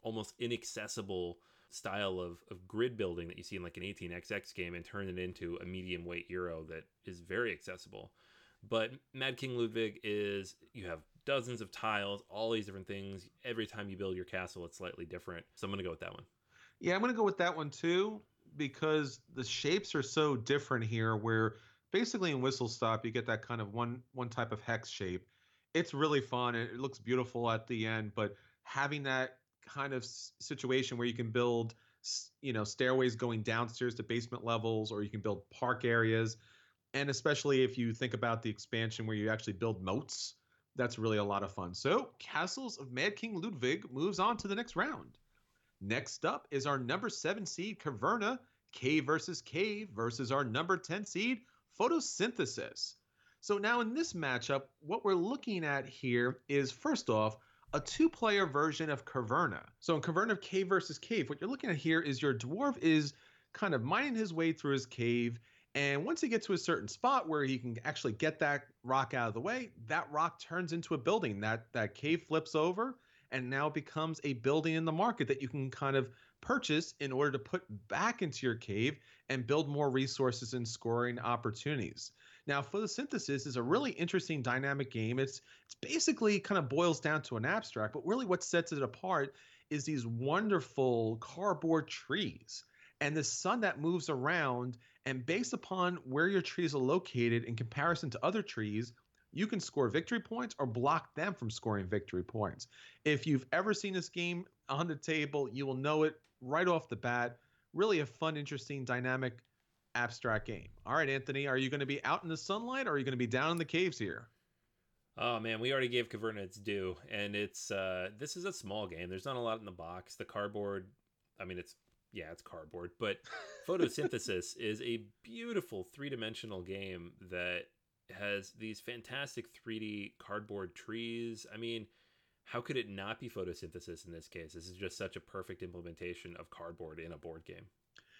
almost inaccessible style of, of grid building that you see in like an 18xx game and turn it into a medium weight euro that is very accessible. But Mad King Ludwig is you have dozens of tiles, all these different things. Every time you build your castle, it's slightly different. So I'm going to go with that one. Yeah, I'm going to go with that one too because the shapes are so different here. Where basically in Whistle Stop, you get that kind of one one type of hex shape. It's really fun and it looks beautiful at the end, but having that kind of situation where you can build you know stairways going downstairs to basement levels or you can build park areas and especially if you think about the expansion where you actually build moats that's really a lot of fun so castles of mad king ludwig moves on to the next round next up is our number seven seed caverna cave versus cave versus our number 10 seed photosynthesis so now in this matchup what we're looking at here is first off a two player version of Caverna. So in Caverna Cave versus Cave, what you're looking at here is your dwarf is kind of mining his way through his cave. And once he gets to a certain spot where he can actually get that rock out of the way, that rock turns into a building. That that cave flips over and now becomes a building in the market that you can kind of purchase in order to put back into your cave and build more resources and scoring opportunities. Now, photosynthesis is a really interesting dynamic game. It's it's basically kind of boils down to an abstract, but really what sets it apart is these wonderful cardboard trees and the sun that moves around. And based upon where your trees are located in comparison to other trees, you can score victory points or block them from scoring victory points. If you've ever seen this game on the table, you will know it right off the bat. Really a fun, interesting, dynamic abstract game. All right, Anthony, are you going to be out in the sunlight or are you going to be down in the caves here? Oh man, we already gave Caverna its due, and it's uh, this is a small game. There's not a lot in the box. The cardboard, I mean, it's yeah, it's cardboard, but photosynthesis is a beautiful three dimensional game that has these fantastic 3D cardboard trees. I mean, how could it not be photosynthesis in this case? This is just such a perfect implementation of cardboard in a board game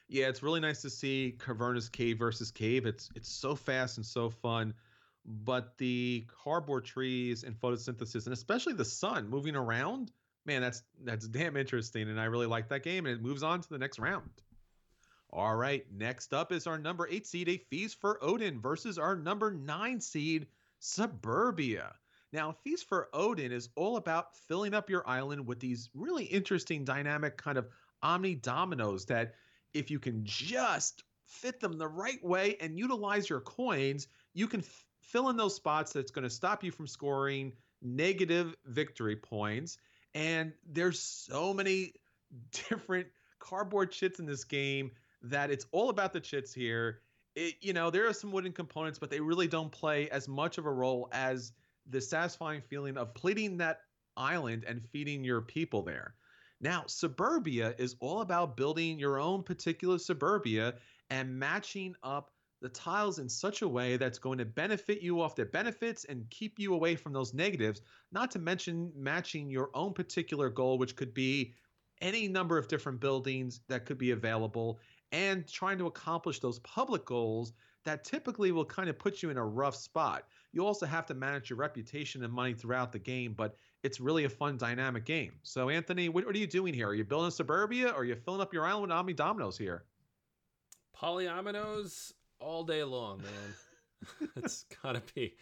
yeah, it's really nice to see Caverna Cave versus Cave. It's it's so fast and so fun, but the cardboard trees and photosynthesis, and especially the sun moving around, man, that's that's damn interesting, and I really like that game. And it moves on to the next round. All right, next up is our number eight seed, a Feast for Odin versus our number nine seed, Suburbia. Now, Feast for Odin is all about filling up your island with these really interesting, dynamic kind of omni dominoes that if you can just fit them the right way and utilize your coins, you can fill in those spots that's going to stop you from scoring negative victory points. And there's so many different cardboard chits in this game that it's all about the chits here. It, you know, there are some wooden components, but they really don't play as much of a role as the satisfying feeling of plating that island and feeding your people there. Now, suburbia is all about building your own particular suburbia and matching up the tiles in such a way that's going to benefit you off their benefits and keep you away from those negatives, not to mention matching your own particular goal, which could be any number of different buildings that could be available, and trying to accomplish those public goals that typically will kind of put you in a rough spot. You also have to manage your reputation and money throughout the game, but it's really a fun, dynamic game. So, Anthony, what, are you doing here? Are you building a suburbia or are you filling up your island with Omni Dominoes here? Polyominoes all day long, man. it's gotta be.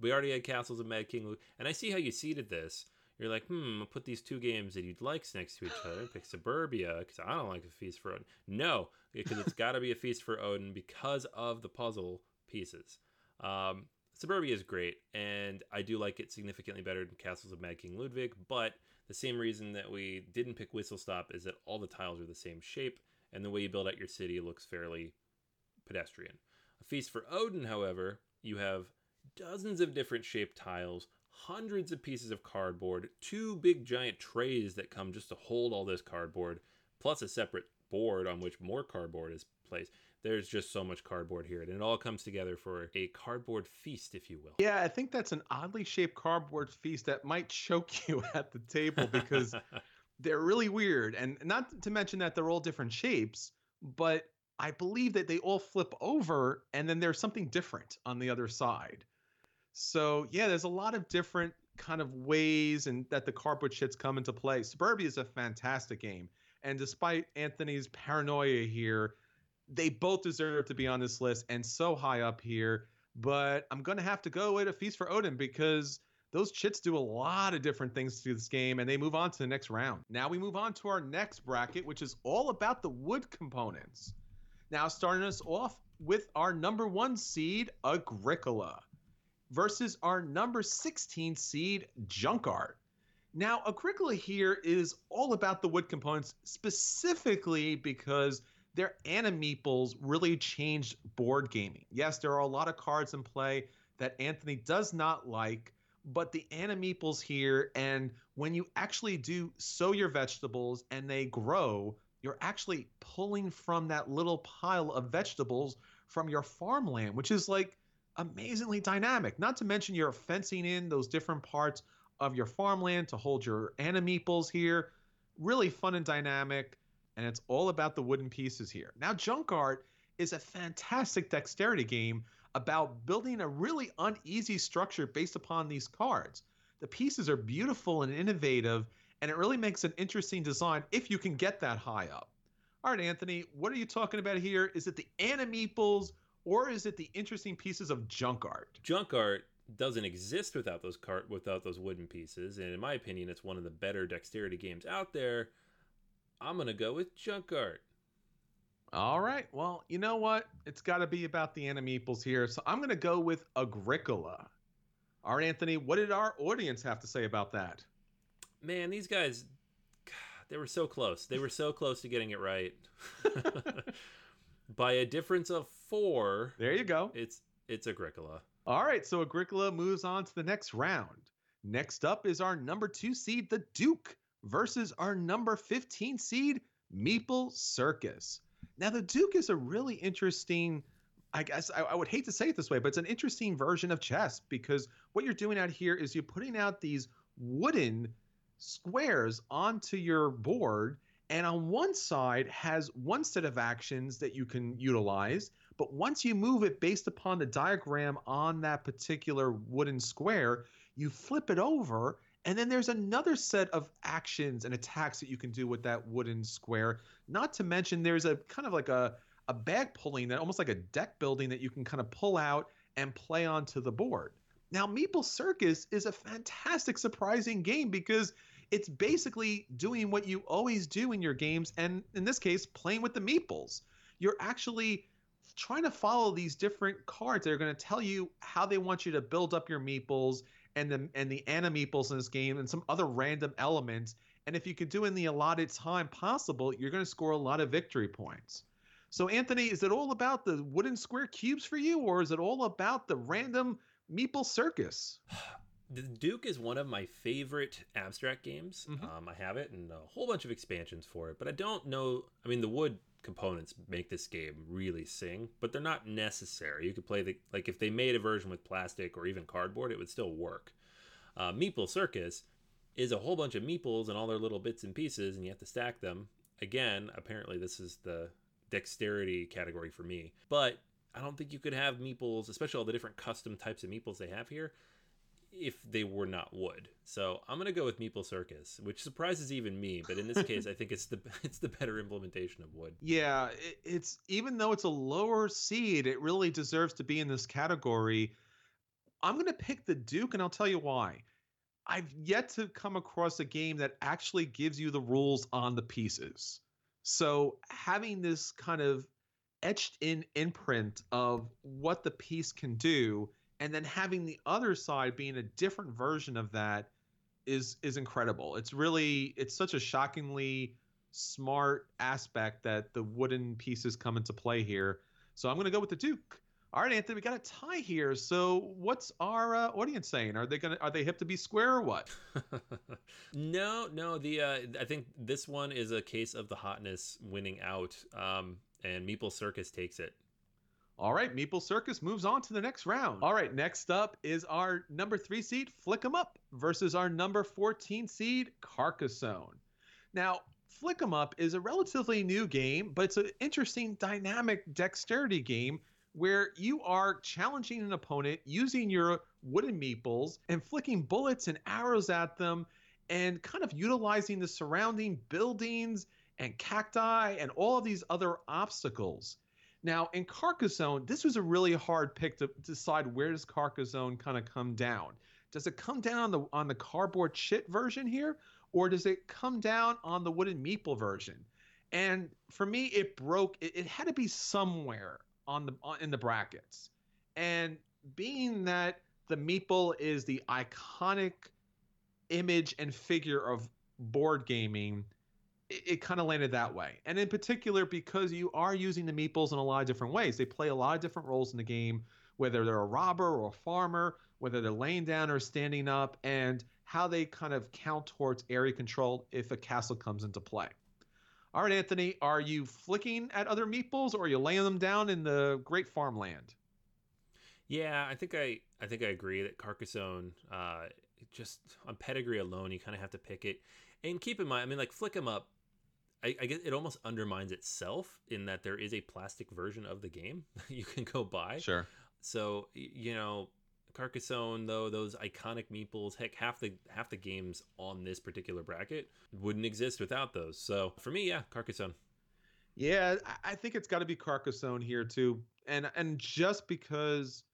We already had Castles of Mad King, Ludwig. and I see how you seeded this. You're like, hmm, I'll put these two games that you'd like next to each other. Pick Suburbia because I don't like a Feast for Odin. No, because it's got to be a Feast for Odin because of the puzzle pieces. Um, Suburbia is great, and I do like it significantly better than Castles of Mad King Ludwig. But the same reason that we didn't pick Whistle Stop is that all the tiles are the same shape, and the way you build out your city looks fairly pedestrian. A Feast for Odin, however, you have dozens of different shaped tiles, hundreds of pieces of cardboard, two big giant trays that come just to hold all this cardboard, plus a separate board on which more cardboard is placed. There's just so much cardboard here, and it all comes together for a cardboard feast, if you will. Yeah, I think that's an oddly shaped cardboard feast that might choke you at the table because they're really weird. And not to mention that they're all different shapes, but I believe that they all flip over and then there's something different on the other side. So yeah, there's a lot of different kind of ways and that the cardboard chits come into play. Suburbia is a fantastic game. And despite Anthony's paranoia here, they both deserve to be on this list and so high up here. But I'm gonna have to go with a feast for Odin because those chits do a lot of different things to this game and they move on to the next round. Now we move on to our next bracket, which is all about the wood components. Now, starting us off with our number one seed, Agricola, versus our number 16 seed, Junk Art. Now, Agricola here is all about the wood components, specifically because their animeeples really changed board gaming. Yes, there are a lot of cards in play that Anthony does not like, but the animeeples here, and when you actually do sow your vegetables and they grow, you're actually pulling from that little pile of vegetables from your farmland, which is like amazingly dynamic. Not to mention you're fencing in those different parts of your farmland to hold your animeeples here. Really fun and dynamic, and it's all about the wooden pieces here. Now, Junk Art is a fantastic dexterity game about building a really uneasy structure based upon these cards. The pieces are beautiful and innovative, and it really makes an interesting design if you can get that high up. All right, Anthony, what are you talking about here? Is it the animeeples or is it the interesting pieces of junk art? Junk art doesn't exist without those cart without those wooden pieces, and in my opinion, it's one of the better dexterity games out there. I'm gonna go with junk art. All right. Well, you know what? It's got to be about the animeeples here, so I'm gonna go with Agricola. All right, Anthony. What did our audience have to say about that? Man, these guys, they were so close. They were so close to getting it right. By a difference of four. There you go. It's it's Agricola. All right, so Agricola moves on to the next round. Next up is our number two seed, the Duke, versus our number 15 seed, Meeple Circus. Now, the Duke is a really interesting. I guess I, I, would hate to say it this way, but it's an interesting version of chess because what you're doing out here is you're putting out these wooden squares onto your board and on one side has one set of actions that you can utilize but once you move it based upon the diagram on that particular wooden square you flip it over and then there's another set of actions and attacks that you can do with that wooden square. Not to mention there's a kind of like a a bag pulling that almost like a deck building that you can kind of pull out and play onto the board now, Meeple Circus is a fantastic, surprising game because it's basically doing what you always do in your games, and in this case, playing with the meeples. You're actually trying to follow these different cards that are going to tell you how they want you to build up your meeples and the and the animeeples in this game and some other random elements. And if you can do in the allotted time possible, you're going to score a lot of victory points. So, Anthony, is it all about the wooden square cubes for you, or is it all about the random meeple circus? The Duke is one of my favorite abstract games. Mm-hmm. Um, I have it and a whole bunch of expansions for it, but I don't know. I mean, the wood components make this game really sing, but they're not necessary. You could play the like if they made a version with plastic or even cardboard, it would still work. Uh, Meeple Circus is a whole bunch of meeples and all their little bits and pieces, and you have to stack them. Again, apparently this is the dexterity category for me, but I don't think you could have meeples, especially all the different custom types of meeples they have here, if they were not wood. So I'm gonna go with Meeple Circus, which surprises even me. But in this case, I think it's the it's the better implementation of wood. Yeah, it's even though it's a lower seed, it really deserves to be in this category. I'm gonna pick the Duke, and I'll tell you why. I've yet to come across a game that actually gives you the rules on the pieces. So having this kind of etched in imprint of what the piece can do and then having the other side being a different version of that is is incredible. It's really it's such a shockingly smart aspect that the wooden pieces come into play here. So I'm going to go with the Duke. All right, Anthony, we got a tie here. So what's our uh, audience saying? Are they gonna are they hip to be square or what? no, no. The uh, I think this one is a case of the hotness winning out, um, and Meeple Circus takes it. All right, Meeple Circus moves on to the next round. All right, next up is our number three seed, Flick 'em Up, versus our number 14 seed, Carcassonne. Now, Flick 'em Up is a relatively new game, but it's an interesting dynamic dexterity game where you are challenging an opponent using your wooden meeples and flicking bullets and arrows at them and kind of utilizing the surrounding buildings and cacti and all of these other obstacles. Now, in Carcassonne, this was a really hard pick to decide where does Carcassonne kind of come down. Does it come down on the on the cardboard chit version here, or does it come down on the wooden meeple version? And for me, it broke. It, it had to be somewhere on the on, in the brackets. And being that the meeple is the iconic image and figure of board gaming, it, it kind of landed that way. And in particular, because you are using the meeples in a lot of different ways, they play a lot of different roles in the game, whether they're a robber or a farmer, whether they're laying down or standing up, and how they kind of count towards area control if a castle comes into play. All right, Anthony, are you flicking at other meeples or are you laying them down in the great farmland? Yeah, I think I I think I agree that Carcassonne, uh, just on pedigree alone, you kind of have to pick it. And keep in mind, I mean, like flick them up I, I guess it almost undermines itself in that there is a plastic version of the game you can go buy. Sure. So you know, Carcassonne though those iconic meeples, heck, half the half the games on this particular bracket wouldn't exist without those. So for me, yeah, Carcassonne. Yeah, I think it's got to be Carcassonne here too, and and just because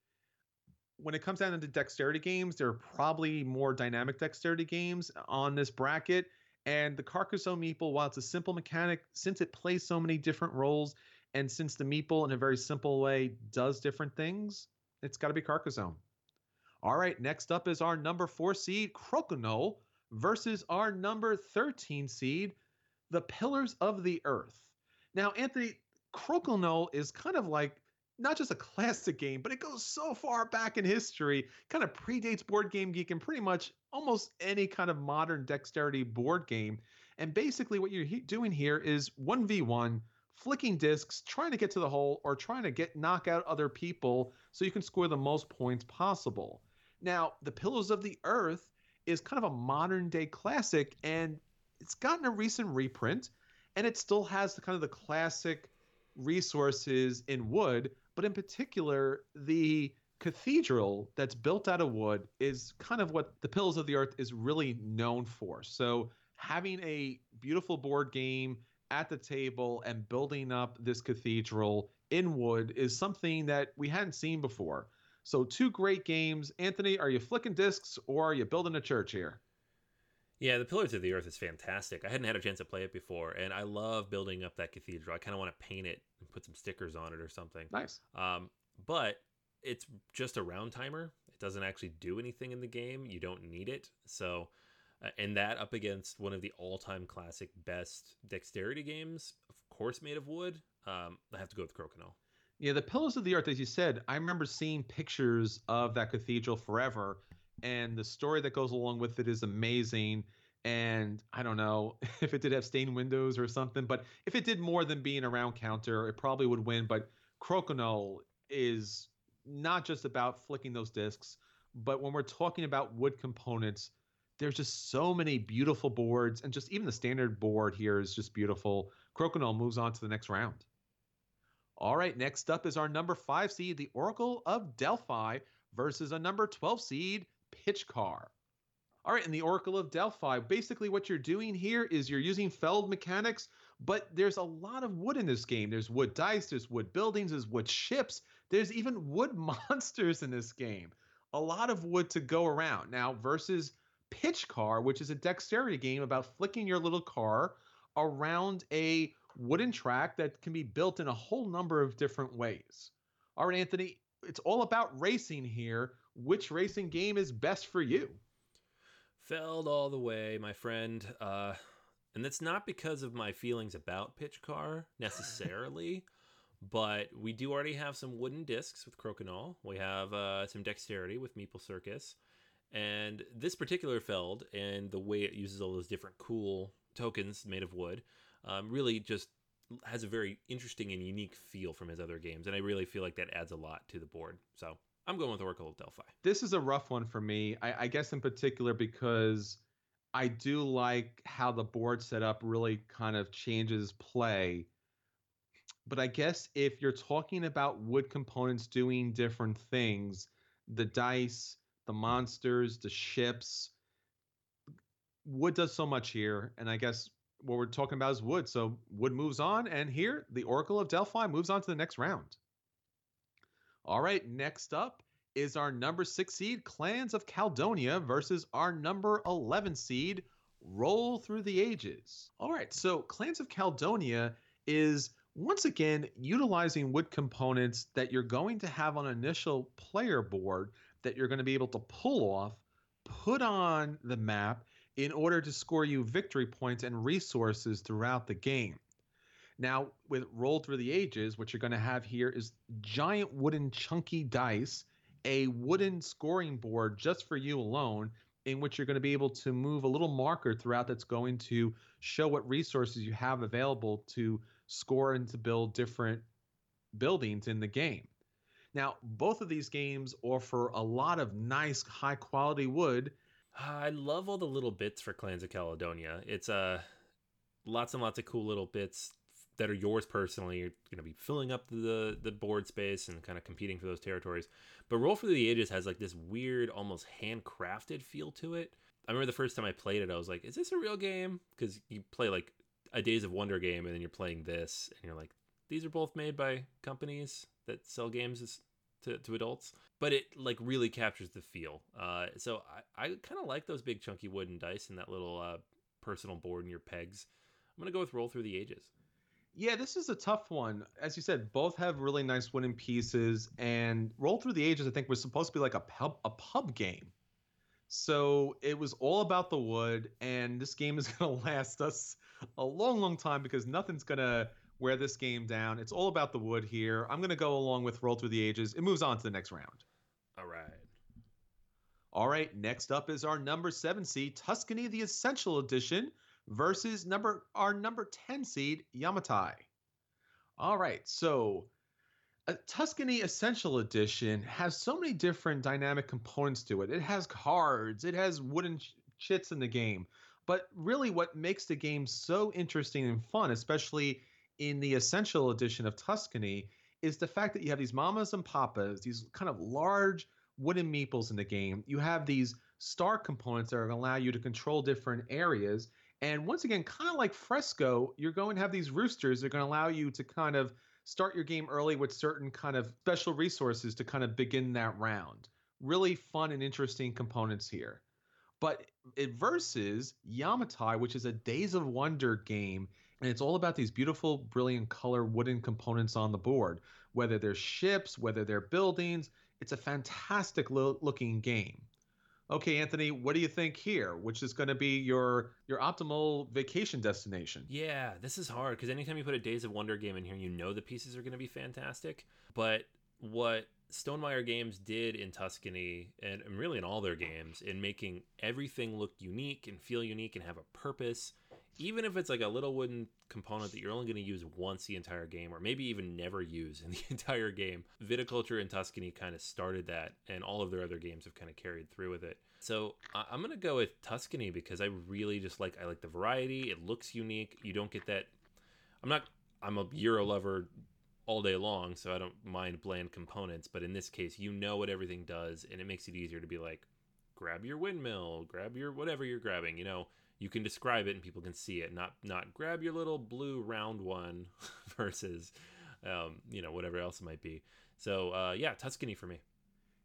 when it comes down to dexterity games, there are probably more dynamic dexterity games on this bracket and the Carcassonne meeple, while it's a simple mechanic, since it plays so many different roles, and since the meeple in a very simple way does different things, it's got to be Carcassonne. All right, next up is our number four seed, Crokinole, versus our number 13 seed, the Pillars of the Earth. Now, Anthony, Crokinole is kind of like not just a classic game, but it goes so far back in history, kind of predates Board Game Geek and pretty much almost any kind of modern dexterity board game. And basically, what you're he- doing here is 1v1, flicking discs, trying to get to the hole, or trying to get knock out other people so you can score the most points possible. Now, The Pillars of the Earth is kind of a modern day classic, and it's gotten a recent reprint, and it still has the kind of the classic resources in wood but in particular, the cathedral that's built out of wood is kind of what the Pillars of the Earth is really known for. So having a beautiful board game at the table and building up this cathedral in wood is something that we hadn't seen before. So two great games. Anthony, are you flicking discs or are you building a church here? Yeah, the Pillars of the Earth is fantastic. I hadn't had a chance to play it before, and I love building up that cathedral. I kind of want to paint it and put some stickers on it or something. Nice. Um, but it's just a round timer. It doesn't actually do anything in the game. You don't need it. So, uh, and that up against one of the all-time classic best dexterity games, of course, made of wood. Um, I have to go with Crokinole. Yeah, the Pillars of the Earth, as you said, I remember seeing pictures of that cathedral forever, and the story that goes along with it is amazing. And I don't know if it did have stained windows or something, but if it did more than being a round counter, it probably would win. But Crokinole is not just about flicking those discs, but when we're talking about wood components, there's just so many beautiful boards, and just even the standard board here is just beautiful. Crokinole moves on to the next round. All right, next up is our number five seed, the Oracle of Delphi, versus a number 12 seed, Pitch Car. All right, in the Oracle of Delphi, basically what you're doing here is you're using Feld mechanics, but there's a lot of wood in this game. There's wood dice, there's wood buildings, there's wood ships, there's even wood monsters in this game. A lot of wood to go around. Now, versus Pitch Car, which is a dexterity game about flicking your little car around a wooden track that can be built in a whole number of different ways. All right, Anthony, it's all about racing here. Which racing game is best for you? Feld all the way, my friend. Uh, and that's not because of my feelings about Pitch Car necessarily, but we do already have some wooden discs with Crokinole. We have uh, some dexterity with Meeple Circus. And this particular Feld and the way it uses all those different cool tokens made of wood um, really just has a very interesting and unique feel from his other games. And I really feel like that adds a lot to the board. So I'm going with Oracle of Delphi. This is a rough one for me. I, I guess in particular because I do like how the board setup really kind of changes play. But I guess if you're talking about wood components doing different things, the dice, the monsters, the ships, wood does so much here. And I guess what we're talking about is wood. So wood moves on. And here, the Oracle of Delphi moves on to the next round. All right, next up is our number six seed, Clans of Caledonia, versus our number 11 seed, Roll Through the Ages. All right, so Clans of Caledonia is once again utilizing wood components that you're going to have on initial player board that you're going to be able to pull off, put on the map in order to score you victory points and resources throughout the game. Now, with Roll Through the Ages, what you're going to have here is giant wooden chunky dice, a wooden scoring board just for you alone, in which you're going to be able to move a little marker throughout that's going to show what resources you have available to score and to build different buildings in the game. Now, both of these games offer a lot of nice, high quality wood. I love all the little bits for Clans of Caledonia. It's uh, lots and lots of cool little bits that are yours personally. You're going to be filling up the the board space and kind of competing for those territories. But Roll for the Ages has like this weird, almost handcrafted feel to it. I remember the first time I played it, I was like, "Is this a real game?" Because you play like a Days of Wonder game, and then you're playing this, and you're like, "These are both made by companies that sell games to, to adults." But it like really captures the feel. Uh, so I, I kind of like those big chunky wooden dice and that little uh, personal board and your pegs. I'm gonna go with Roll Through the Ages. Yeah, this is a tough one. As you said, both have really nice wooden pieces, and Roll Through the Ages, I think, was supposed to be like a pub a pub game. So it was all about the wood, and this game is going to last us a long, long time because nothing's going to wear this game down. It's all about the wood here. I'm going to go along with Roll Through the Ages. It moves on to the next round. All right. All right, next up is our number seven seed, Tuscany the Essential Edition versus number our number 10 seed Yamatai. All right, so a Tuscany Essential Edition has so many different dynamic components to it. It has cards, it has wooden ch- chits in the game. But really, what makes the game so interesting and fun, especially in the Essential Edition of Tuscany, is the fact that you have these mamas and papas, these kind of large wooden meeples in the game. You have these star components that are going to allow you to control different areas. And once again, kind of like Fresco, you're going to have these roosters that are going to allow you to kind of start your game early with certain kind of special resources to kind of begin that round. Really fun and interesting components here. but it versus Yamatai, which is a Days of Wonder game, and it's all about these beautiful, brilliant color wooden components on the board. Whether they're ships, whether they're buildings, it's a fantastic lo- looking game. Okay, Anthony, what do you think here? Which is going to be your your optimal vacation destination? Yeah, this is hard because anytime you put a Days of Wonder game in here, you know the pieces are going to be fantastic. But what Stonemaier Games did in Tuscany, and, and really in all their games, in making everything look unique and feel unique and have a purpose, even if it's like a little wooden component that you're only going to use once the entire game, or maybe even never use in the entire game. Viticulture in Tuscany kind of started that, and all of their other games have kind of carried through with it. So I'm going to go with Tuscany because I really just like I like the variety. It looks unique. You don't get that. I'm not. I'm a Euro lover all day long, so I don't mind bland components. But in this case, you know what everything does, and it makes it easier to be like, grab your windmill, grab your whatever you're grabbing. You know, you can describe it and people can see it. Not not grab your little blue round one versus, um, you know, whatever else it might be. So uh, yeah, Tuscany for me.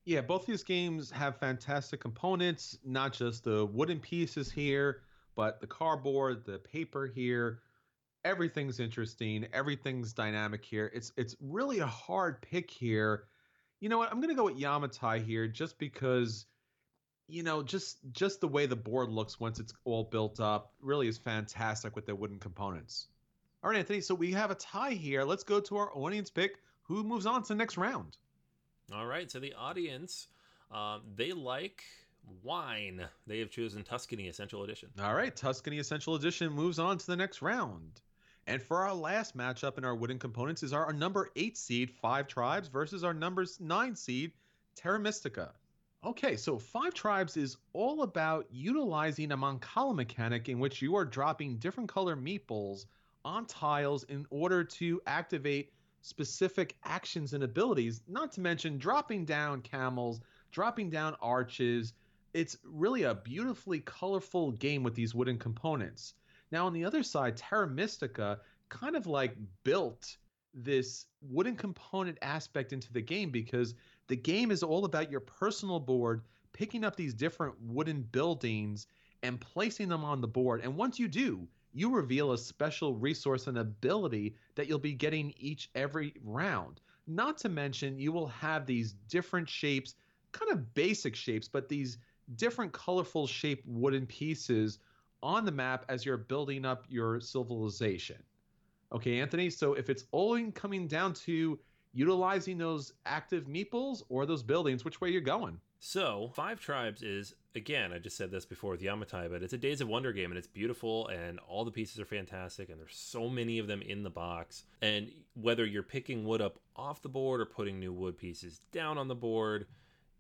Yeah, both these games have fantastic components. Not just the wooden pieces here, but the cardboard, the paper here. Everything's interesting. Everything's dynamic here. It's it's really a hard pick here. You know what? I'm gonna go with Yamatai here, just because you know, just just the way the board looks once it's all built up really is fantastic with the wooden components. All right, Anthony. So we have a tie here. Let's go to our audience pick. Who moves on to the next round? All right. So the audience, um, they like wine. They have chosen Tuscany Essential Edition. All right, Tuscany Essential Edition moves on to the next round. And for our last matchup in our wooden components is our, our number eight seed Five Tribes versus our number nine seed Terra Mystica. Okay, so Five Tribes is all about utilizing a Mancala mechanic in which you are dropping different color meeples on tiles in order to activate specific actions and abilities, not to mention dropping down camels, dropping down arches. It's really a beautifully colorful game with these wooden components. Now, on the other side, Terra Mystica kind of like built this wooden component aspect into the game because the game is all about your personal board, picking up these different wooden buildings and placing them on the board. And once you do, you reveal a special resource and ability that you'll be getting each every round. Not to mention, you will have these different shapes, kind of basic shapes, but these different colorful shaped wooden pieces on the map as you're building up your civilization. Okay, Anthony, so if it's only coming down to utilizing those active meeples or those buildings, which way you're going. So, Five Tribes is, again, I just said this before with Yamatai, but it's a Days of Wonder game and it's beautiful and all the pieces are fantastic and there's so many of them in the box. And whether you're picking wood up off the board or putting new wood pieces down on the board,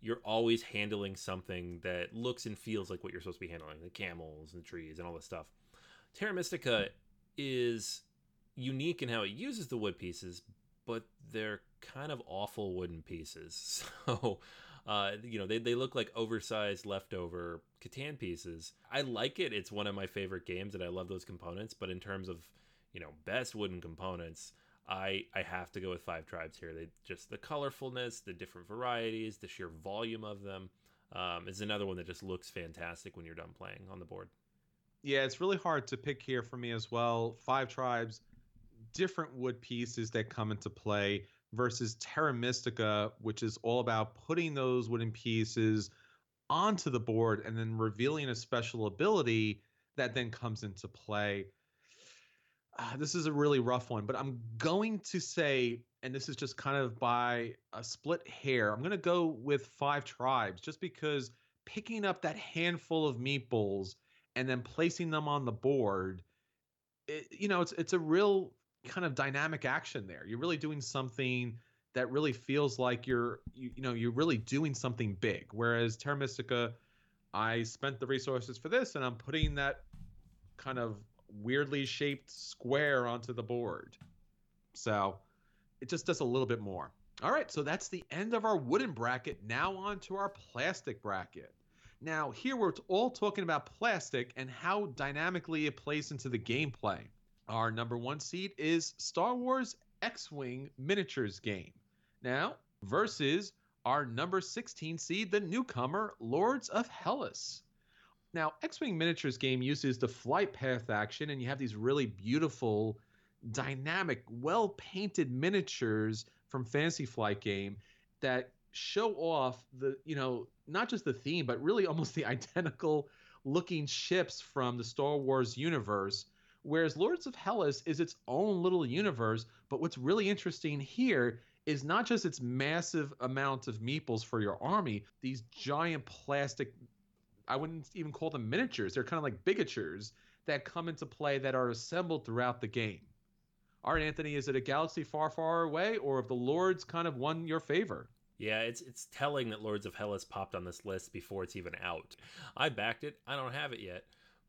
you're always handling something that looks and feels like what you're supposed to be handling the camels and the trees and all this stuff. Terra Mystica is unique in how it uses the wood pieces, but they're kind of awful wooden pieces. So, uh, you know, they, they look like oversized leftover Catan pieces. I like it. It's one of my favorite games, and I love those components. But in terms of, you know, best wooden components, I I have to go with Five Tribes here. They just the colorfulness, the different varieties, the sheer volume of them um, is another one that just looks fantastic when you're done playing on the board. Yeah, it's really hard to pick here for me as well. Five Tribes different wood pieces that come into play versus Terra Mystica, which is all about putting those wooden pieces onto the board and then revealing a special ability that then comes into play. Uh, this is a really rough one, but I'm going to say, and this is just kind of by a split hair, I'm going to go with Five Tribes just because picking up that handful of meeples and then placing them on the board, it, you know, it's it's a real kind of dynamic action there. You're really doing something that really feels like you're you, you know you're really doing something big. Whereas Terra Mystica, I spent the resources for this and I'm putting that kind of weirdly shaped square onto the board. So it just does a little bit more. All right, so that's the end of our wooden bracket. Now on to our plastic bracket. Now, here we're all talking about plastic and how dynamically it plays into the gameplay. Our number one seed is Star Wars X Wing Miniatures game. Now, versus our number 16 seed, the newcomer, Lords of Hellas. Now, X Wing Miniatures game uses the flight path action, and you have these really beautiful, dynamic, well painted miniatures from Fantasy Flight game that show off the, you know, not just the theme, but really almost the identical looking ships from the Star Wars universe. Whereas Lords of Hellas is its own little universe, but what's really interesting here is not just its massive amount of meeples for your army, these giant plastic, I wouldn't even call them miniatures, they're kind of like bigatures that come into play that are assembled throughout the game. All right, Anthony, is it a galaxy far, far away, or have the Lords kind of won your favor? Yeah, it's it's telling that Lords of Hellas popped on this list before it's even out. I backed it. I don't have it yet,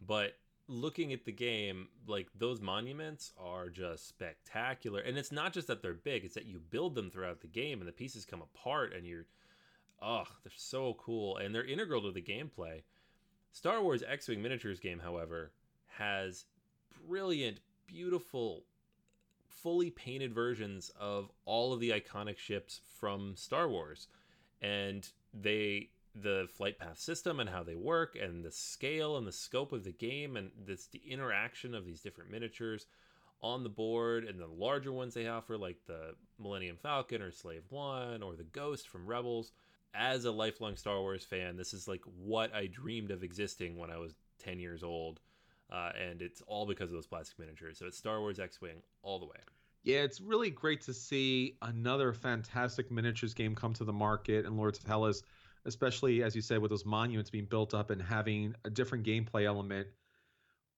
but looking at the game, like those monuments are just spectacular. And it's not just that they're big, it's that you build them throughout the game and the pieces come apart and you're oh, they're so cool and they're integral to the gameplay. Star Wars X-Wing miniatures game, however, has brilliant, beautiful fully painted versions of all of the iconic ships from Star Wars. And they the flight path system and how they work and the scale and the scope of the game and this the interaction of these different miniatures on the board and the larger ones they offer like the Millennium Falcon or Slave 1 or the Ghost from Rebels. As a lifelong Star Wars fan this is like what I dreamed of existing when I was 10 years old uh, and it's all because of those plastic miniatures. So it's Star Wars X-Wing all the way. Yeah, it's really great to see another fantastic miniatures game come to the market and Lords of Hellas especially as you said with those monuments being built up and having a different gameplay element.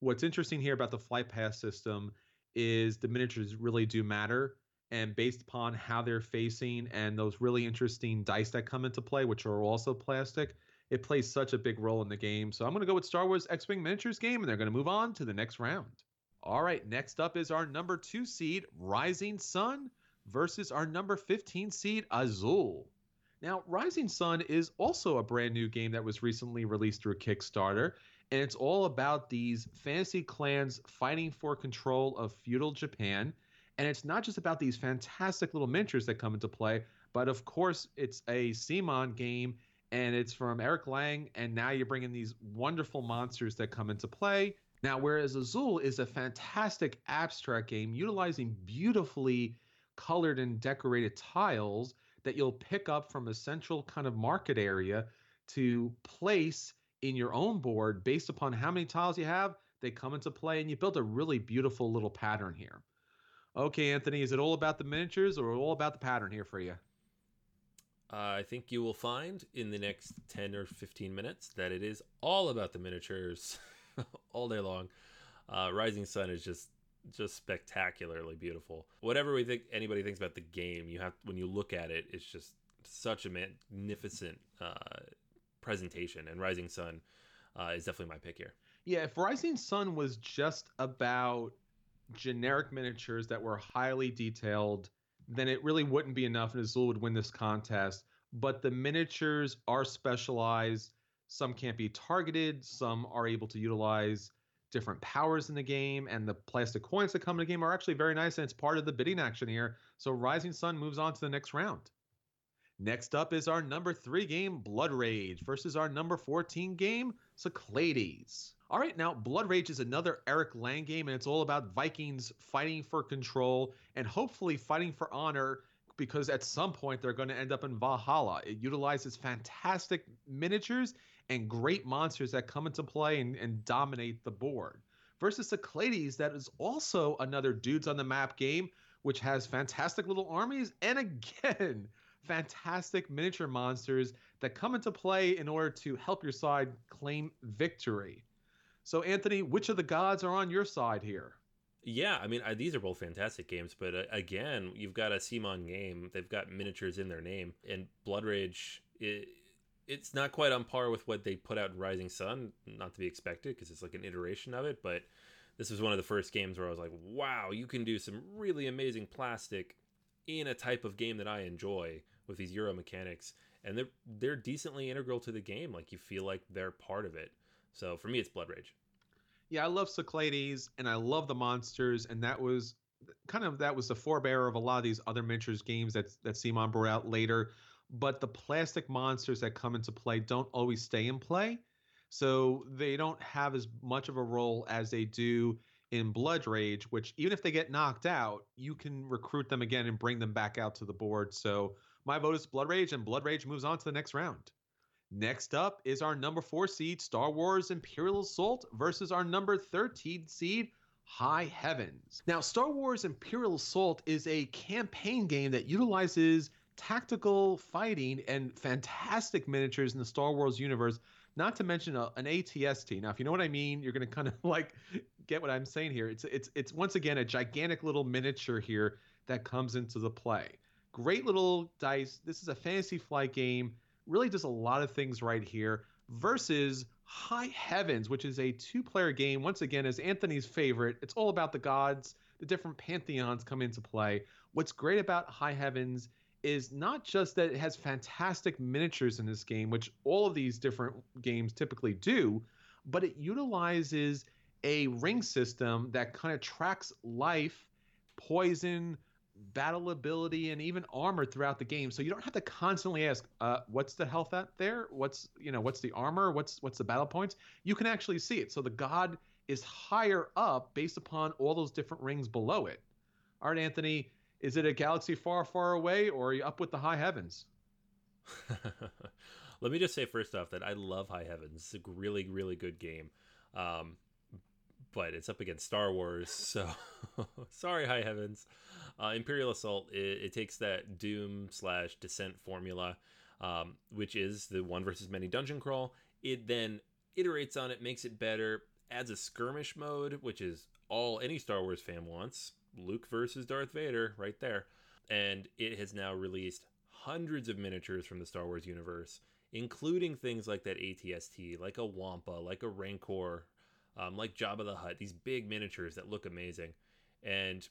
What's interesting here about the flight pass system is the miniatures really do matter and based upon how they're facing and those really interesting dice that come into play which are also plastic it plays such a big role in the game. So i'm going to go with star wars x-wing miniatures game and they're going to move on to the next round. All right next up is our number two seed rising sun versus our number 15 seed azul now, Rising Sun is also a brand new game that was recently released through Kickstarter, and it's all about these fantasy clans fighting for control of feudal Japan. And it's not just about these fantastic little miniatures that come into play, but of course, it's a CMON game, and it's from Eric Lang. And now you're bringing these wonderful monsters that come into play. Now, whereas Azul is a fantastic abstract game utilizing beautifully colored and decorated tiles that you'll pick up from a central kind of market area to place in your own board based upon how many tiles you have. They come into play, and you build a really beautiful little pattern here. Okay, Anthony, is it all about the miniatures or all about the pattern here for you? Uh, I think you will find in the next 10 or 15 minutes that it is all about the miniatures all day long. Uh, Rising Sun is just just spectacularly beautiful. Whatever we think anybody thinks about the game, you have when you look at it, it's just such a magnificent uh, presentation. And Rising Sun uh, is definitely my pick here. Yeah, if Rising Sun was just about generic miniatures that were highly detailed, then it really wouldn't be enough, and Azul would win this contest. But the miniatures are specialized. Some can't be targeted. Some are able to utilize different powers in the game, and the plastic coins that come in the game are actually very nice, and it's part of the bidding action here. So Rising Sun moves on to the next round. Next up is our number three game, Blood Rage, versus our number 14 game, Cyclades. All right, now Blood Rage is another Eric Lang game, and it's all about Vikings fighting for control and hopefully fighting for honor because at some point they're going to end up in Valhalla. It utilizes fantastic miniatures and great monsters that come into play and, and dominate the board. Versus Cyclades, that is also another dudes on the map game, which has fantastic little armies and again, fantastic miniature monsters that come into play in order to help your side claim victory. So, Anthony, which of the gods are on your side here? Yeah, I mean, I, these are both fantastic games, but uh, again, you've got a CMON game. They've got miniatures in their name, and Blood Rage. It's not quite on par with what they put out in Rising Sun, not to be expected because it's like an iteration of it. But this was one of the first games where I was like, wow, you can do some really amazing plastic in a type of game that I enjoy with these Euro mechanics, and they're they're decently integral to the game. Like you feel like they're part of it. So for me, it's Blood Rage. Yeah, I love Cyclades and I love the monsters, and that was kind of that was the forebearer of a lot of these other miniatures games that that CMON brought out later but the plastic monsters that come into play don't always stay in play. So they don't have as much of a role as they do in Blood Rage, which even if they get knocked out, you can recruit them again and bring them back out to the board. So my vote is Blood Rage, and Blood Rage moves on to the next round. Next up is our number four seed, Star Wars Imperial Assault, versus our number 13 seed, High Heavens. Now, Star Wars Imperial Assault is a campaign game that utilizes tactical fighting and fantastic miniatures in the Star Wars universe, not to mention a, an ATST. Now, if you know what I mean, you're going to kind of like get what I'm saying here. It's it's it's once again a gigantic little miniature here that comes into the play. Great little dice. This is a fantasy flight game. Really does a lot of things right here versus High Heavens, which is a two player game. Once again, is Anthony's favorite. It's all about the gods, the different pantheons come into play. What's great about High Heavens is not just that it has fantastic miniatures in this game, which all of these different games typically do, but it utilizes a ring system that kind of tracks life, poison, battle ability and even armor throughout the game. So you don't have to constantly ask uh, what's the health at there? What's you know what's the armor? What's what's the battle points? You can actually see it. So the god is higher up based upon all those different rings below it. All right anthony is it a galaxy far far away or are you up with the high heavens let me just say first off that i love high heavens it's a really really good game um, but it's up against star wars so sorry high heavens uh, Imperial Assault it, it, takes that Doom slash Descent formula, um, which is the one versus many dungeon crawl. It then iterates on it, makes it better, adds a skirmish mode, which is all any Star Wars fan wants. Luke versus Darth Vader, right there. And it has now released hundreds of miniatures from the Star Wars universe, including things like that ATST, like a Wampa, like a Rancor, um, like Jabba the Hutt. These big miniatures that look amazing. And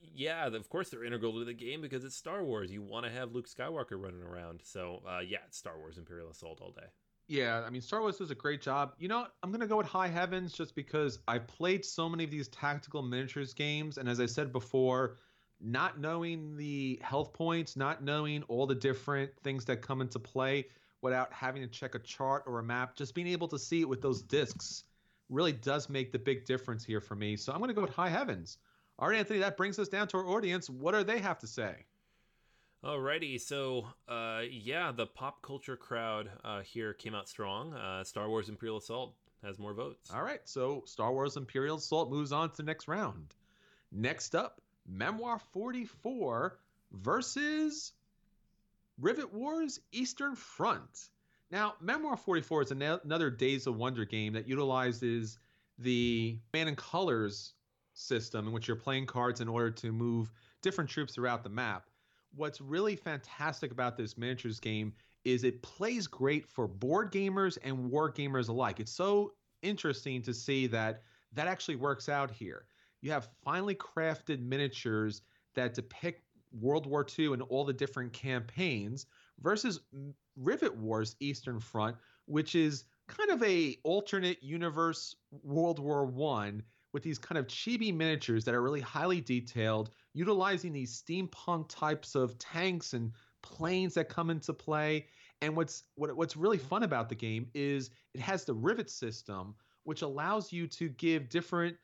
yeah, of course they're integral to the game because it's Star Wars. You want to have Luke Skywalker running around. So uh, yeah, it's Star Wars Imperial Assault all day. Yeah, I mean Star Wars does a great job. You know, I'm gonna go with High Heavens just because I've played so many of these tactical miniatures games, and as I said before, not knowing the health points, not knowing all the different things that come into play without having to check a chart or a map, just being able to see it with those discs really does make the big difference here for me. So I'm gonna go with High Heavens. All right, Anthony, that brings us down to our audience. What do they have to say? Alrighty, so uh, yeah, the pop culture crowd uh, here came out strong. Uh, Star Wars Imperial Assault has more votes. All right, so Star Wars Imperial Assault moves on to the next round. Next up, Memoir 44 versus Rivet Wars Eastern Front. Now, Memoir 44 is another Days of Wonder game that utilizes the Command and Colors system in which you're playing cards in order to move different troops throughout the map. What's really fantastic about this miniatures game is it plays great for board gamers and war gamers alike. It's so interesting to see that that actually works out here. You have finely crafted miniatures that depict World War II and all the different campaigns versus Rivet Wars Eastern Front, which is kind of a alternate universe World War One with these kind of chibi miniatures that are really highly detailed, utilizing these steampunk types of tanks and planes that come into play. And what's what, what's really mm-hmm. fun about the game is it has the rivet system, which allows you to give different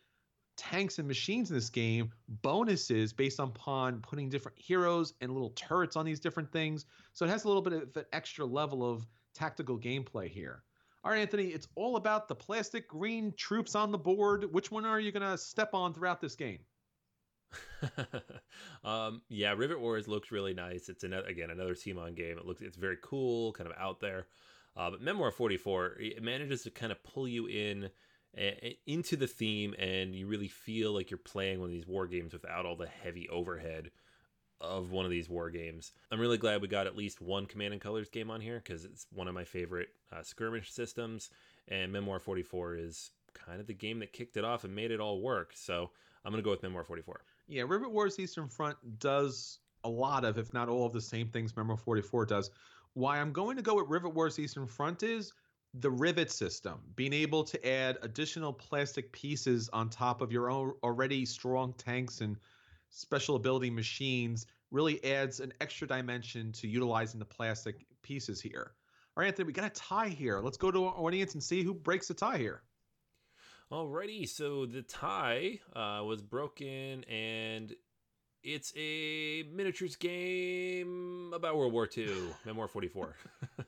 tanks and machines in this game bonuses based upon putting different heroes and little turrets on these different things. So it has a little bit of an extra level of tactical gameplay here. All right, Anthony, it's all about the plastic green troops on the board. Which one are you going to step on throughout this game? um, yeah, Rivet Wars looks really nice. It's another again another CMON game. It looks it's very cool, kind of out there. Uh, but Memoir 44 it manages to kind of pull you in into the theme, and you really feel like you're playing one of these war games without all the heavy overhead of one of these war games. I'm really glad we got at least one Command and Colors game on here because it's one of my favorite uh, skirmish systems, and Memoir 44 is kind of the game that kicked it off and made it all work. So I'm going to go with Memoir 44. Yeah, Rivet Wars Eastern Front does a lot of, if not all of the same things Memoir 44 does. Why I'm going to go with Rivet Wars Eastern Front is the rivet system, being able to add additional plastic pieces on top of your own already strong tanks and special ability machines really adds an extra dimension to utilizing the plastic pieces here. All right, Anthony, we got a tie here. Let's go to our audience and see who breaks the tie here. Alrighty, so the tie uh, was broken, and it's a miniatures game about World War II, Memoir 44.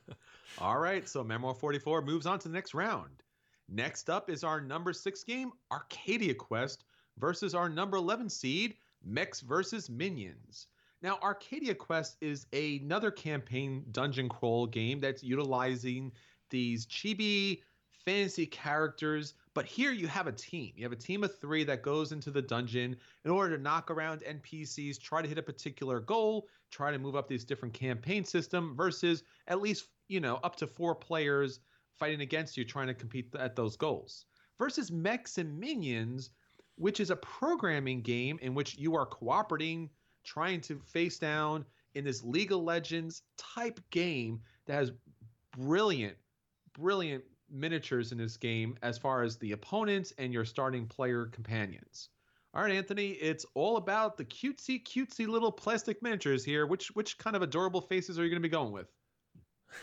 All right, so Memoir 44 moves on to the next round. Next up is our number six game, Arcadia Quest, versus our number 11 seed, Mechs versus Minions. Now, Arcadia Quest is another campaign dungeon crawl game that's utilizing these chibi fantasy characters, but here you have a team. You have a team of three that goes into the dungeon in order to knock around NPCs, try to hit a particular goal, try to move up this different campaign system, versus at least, you know, up to four players fighting against you trying to compete at those goals. Versus Mechs and Minions, which is a programming game in which you are cooperating trying to face down in this League of Legends type game that has brilliant, brilliant miniatures in this game as far as the opponents and your starting player companions. All right, Anthony, it's all about the cutesy, cutesy little plastic miniatures here. Which which kind of adorable faces are you going to be going with?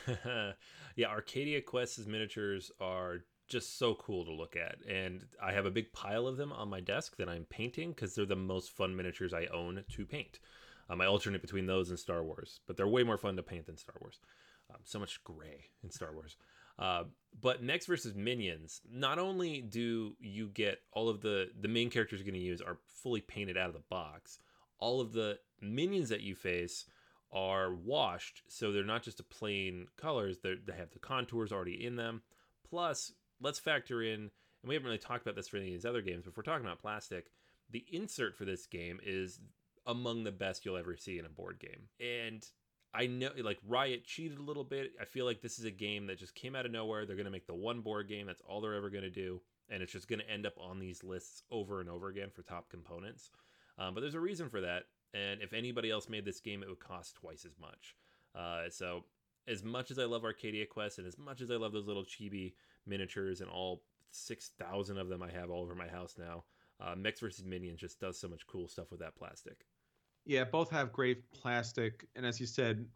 yeah, Arcadia Quest's miniatures are just so cool to look at. And I have a big pile of them on my desk that I'm painting because they're the most fun miniatures I own to paint. Um, I alternate between those and Star Wars, but they're way more fun to paint than Star Wars. Um, so much gray in Star Wars. Uh, but Mechs versus Minions, not only do you get all of the the main characters you're going to use are fully painted out of the box, all of the minions that you face are washed, so they're not just a plain colors. They have the contours already in them. Plus, let's factor in, and we haven't really talked about this for any of these other games, but if we're talking about plastic, the insert for this game is among the best you'll ever see in a board game. And I know, like, Riot cheated a little bit. I feel like this is a game that just came out of nowhere. They're going to make the one board game. That's all they're ever going to do. And it's just going to end up on these lists over and over again for top components. Um, but there's a reason for that. And if anybody else made this game, it would cost twice as much. Uh, so, as much as I love Arcadia Quest and as much as I love those little chibi miniatures and all 6,000 of them I have all over my house now. Uh, Mechs versus Minions just does so much cool stuff with that plastic. Yeah, both have great plastic. And as you said,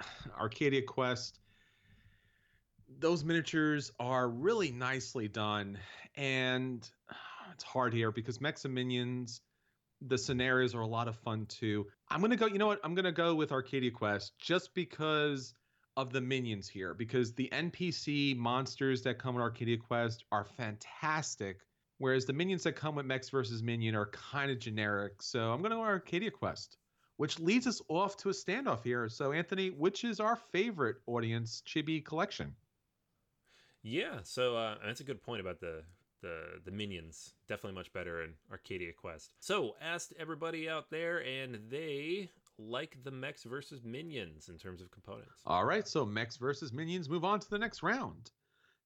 Arcadia Quest, those miniatures are really nicely done. And it's hard here because Mechs and Minions, the scenarios are a lot of fun too. I'm to go, you know what? I'm to go with Arcadia Quest just because of the minions here because the NPC monsters that come with Arcadia Quest are fantastic, whereas the minions that come with Mechs versus Minion are kind of generic. So I'm going to go Arcadia Quest, which leads us off to a standoff here. So Anthony, which is our favorite audience chibi collection? Yeah, so uh, that's a good point about the the the minions. Definitely much better in Arcadia Quest. So asked everybody out there, and they like the mechs versus minions in terms of components. All right, so mechs versus minions move on to the next round.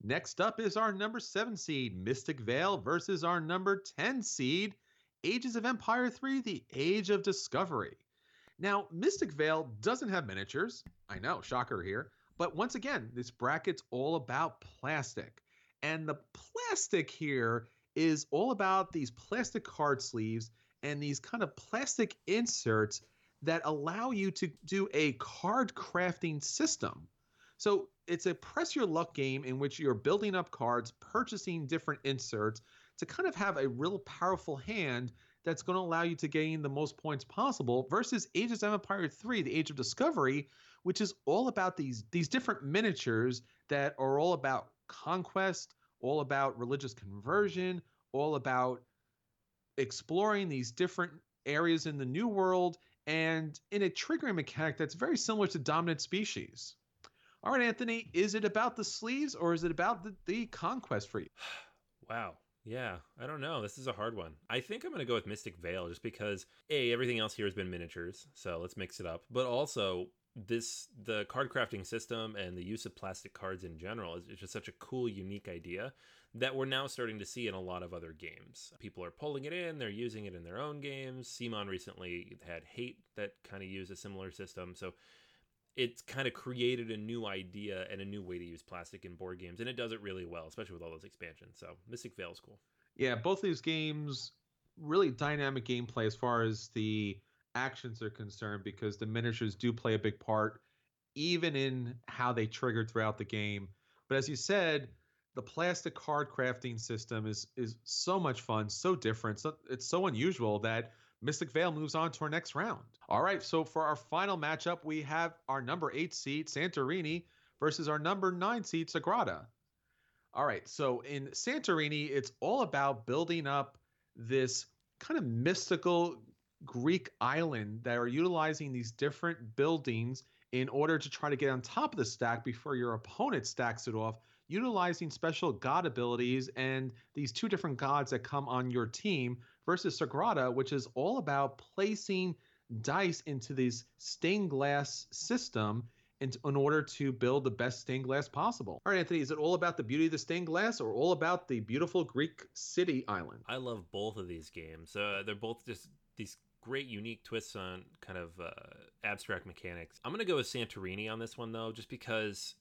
Next up is our number seven seed, Mystic Vale, versus our number 10 seed, Ages of Empire 3, The Age of Discovery. Now, Mystic Vale doesn't have miniatures. I know, shocker here. But once again, this bracket's all about plastic. And the plastic here is all about these plastic card sleeves and these kind of plastic inserts that allow you to do a card crafting system. So it's a press your luck game in which you're building up cards, purchasing different inserts to kind of have a real powerful hand that's going to allow you to gain the most points possible versus Ages of Empire 3, the Age of Discovery, which is all about these these different miniatures that are all about conquest, all about religious conversion, all about exploring these different areas in the new world and in a triggering mechanic that's very similar to dominant species. All right, Anthony, is it about the sleeves or is it about the, the conquest for you? wow. Yeah, I don't know. This is a hard one. I think I'm going to go with Mystic Vale just because A, everything else here has been miniatures, so let's mix it up. But also, this the card crafting system and the use of plastic cards in general is, is just such a cool, unique idea that we're now starting to see in a lot of other games. People are pulling it in, they're using it in their own games. CMON recently had Hate that kind of used a similar system. So it's kind of created a new idea and a new way to use plastic in board games, and it does it really well, especially with all those expansions. So Mystic Vale is cool. Yeah, both these games really dynamic gameplay as far as the actions are concerned because the miniatures do play a big part even in how they triggered throughout the game. But as you said, the plastic card crafting system is is so much fun, so different, so, it's so unusual that Mystic Vale moves on to our next round. All right, so for our final matchup, we have our number eight seed Santorini versus our number nine seed Sagrada. All right, so in Santorini, it's all about building up this kind of mystical Greek island that are utilizing these different buildings in order to try to get on top of the stack before your opponent stacks it off, utilizing special god abilities and these two different gods that come on your team versus Sagrada, which is all about placing dice into this stained glass system in, in order to build the best stained glass possible. All right, Anthony, is it all about the beauty of the stained glass or all about the beautiful Greek city island? I love both of these games. Uh, they're both just these great unique twists on kind of uh, abstract mechanics. I'm going to go with Santorini on this one though, just because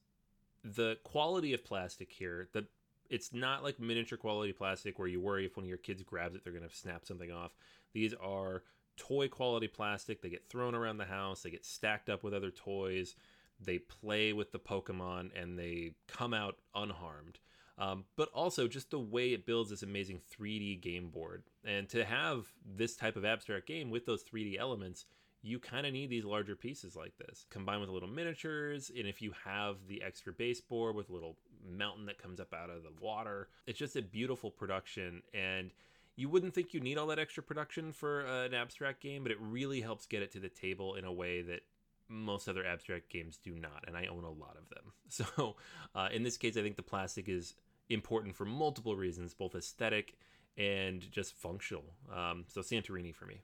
the quality of plastic here, the it's not like miniature quality plastic where you worry if one of your kids grabs it they're going to snap something off. These are toy quality plastic. They get thrown around the house, they get stacked up with other toys. They play with the Pokemon and they come out unharmed. Um, but also just the way it builds this amazing 3D game board. And to have this type of abstract game with those 3D elements, you kind of need these larger pieces like this. Combined with little miniatures and if you have the extra baseboard with a little mountain that comes up out of the water it's just a beautiful production and you wouldn't think you need all that extra production for an abstract game but it really helps get it to the table in a way that most other abstract games do not and i own a lot of them. So uh, in this case i think the plastic is important for multiple reasons both aesthetic and just functional. Um, so santorini for me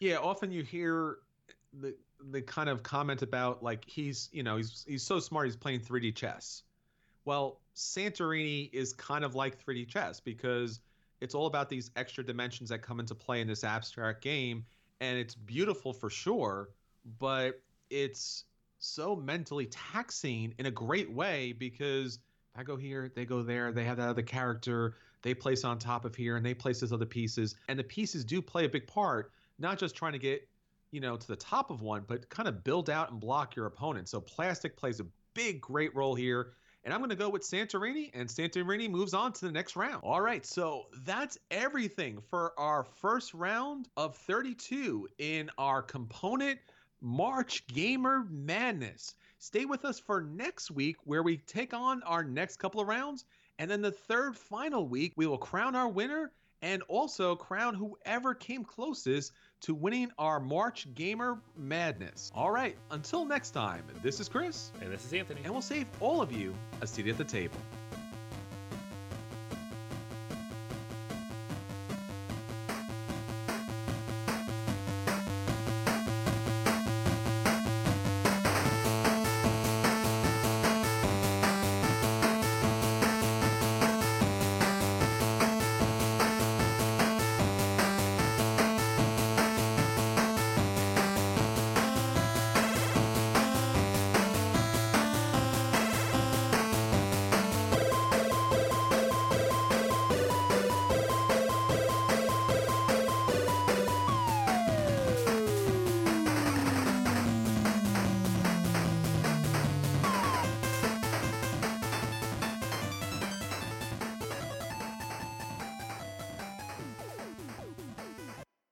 yeah, often you hear the the kind of comment about like he's you know he's he's so smart he's playing 3D chess. Well, Santorini is kind of like 3D chess because it's all about these extra dimensions that come into play in this abstract game and it's beautiful for sure, but it's so mentally taxing in a great way because I go here, they go there, they have that other character, they place on top of here and they place those other pieces and the pieces do play a big part not just trying to get you know to the top of one but kind of build out and block your opponent so plastic plays a big great role here and I'm going to go with Santorini, and Santorini moves on to the next round. All right, so that's everything for our first round of 32 in our component March Gamer Madness. Stay with us for next week where we take on our next couple of rounds. And then the third final week, we will crown our winner and also crown whoever came closest to winning our March Gamer Madness. All right, until next time, this is Chris. And this is Anthony. And we'll save all of you a seat at the table.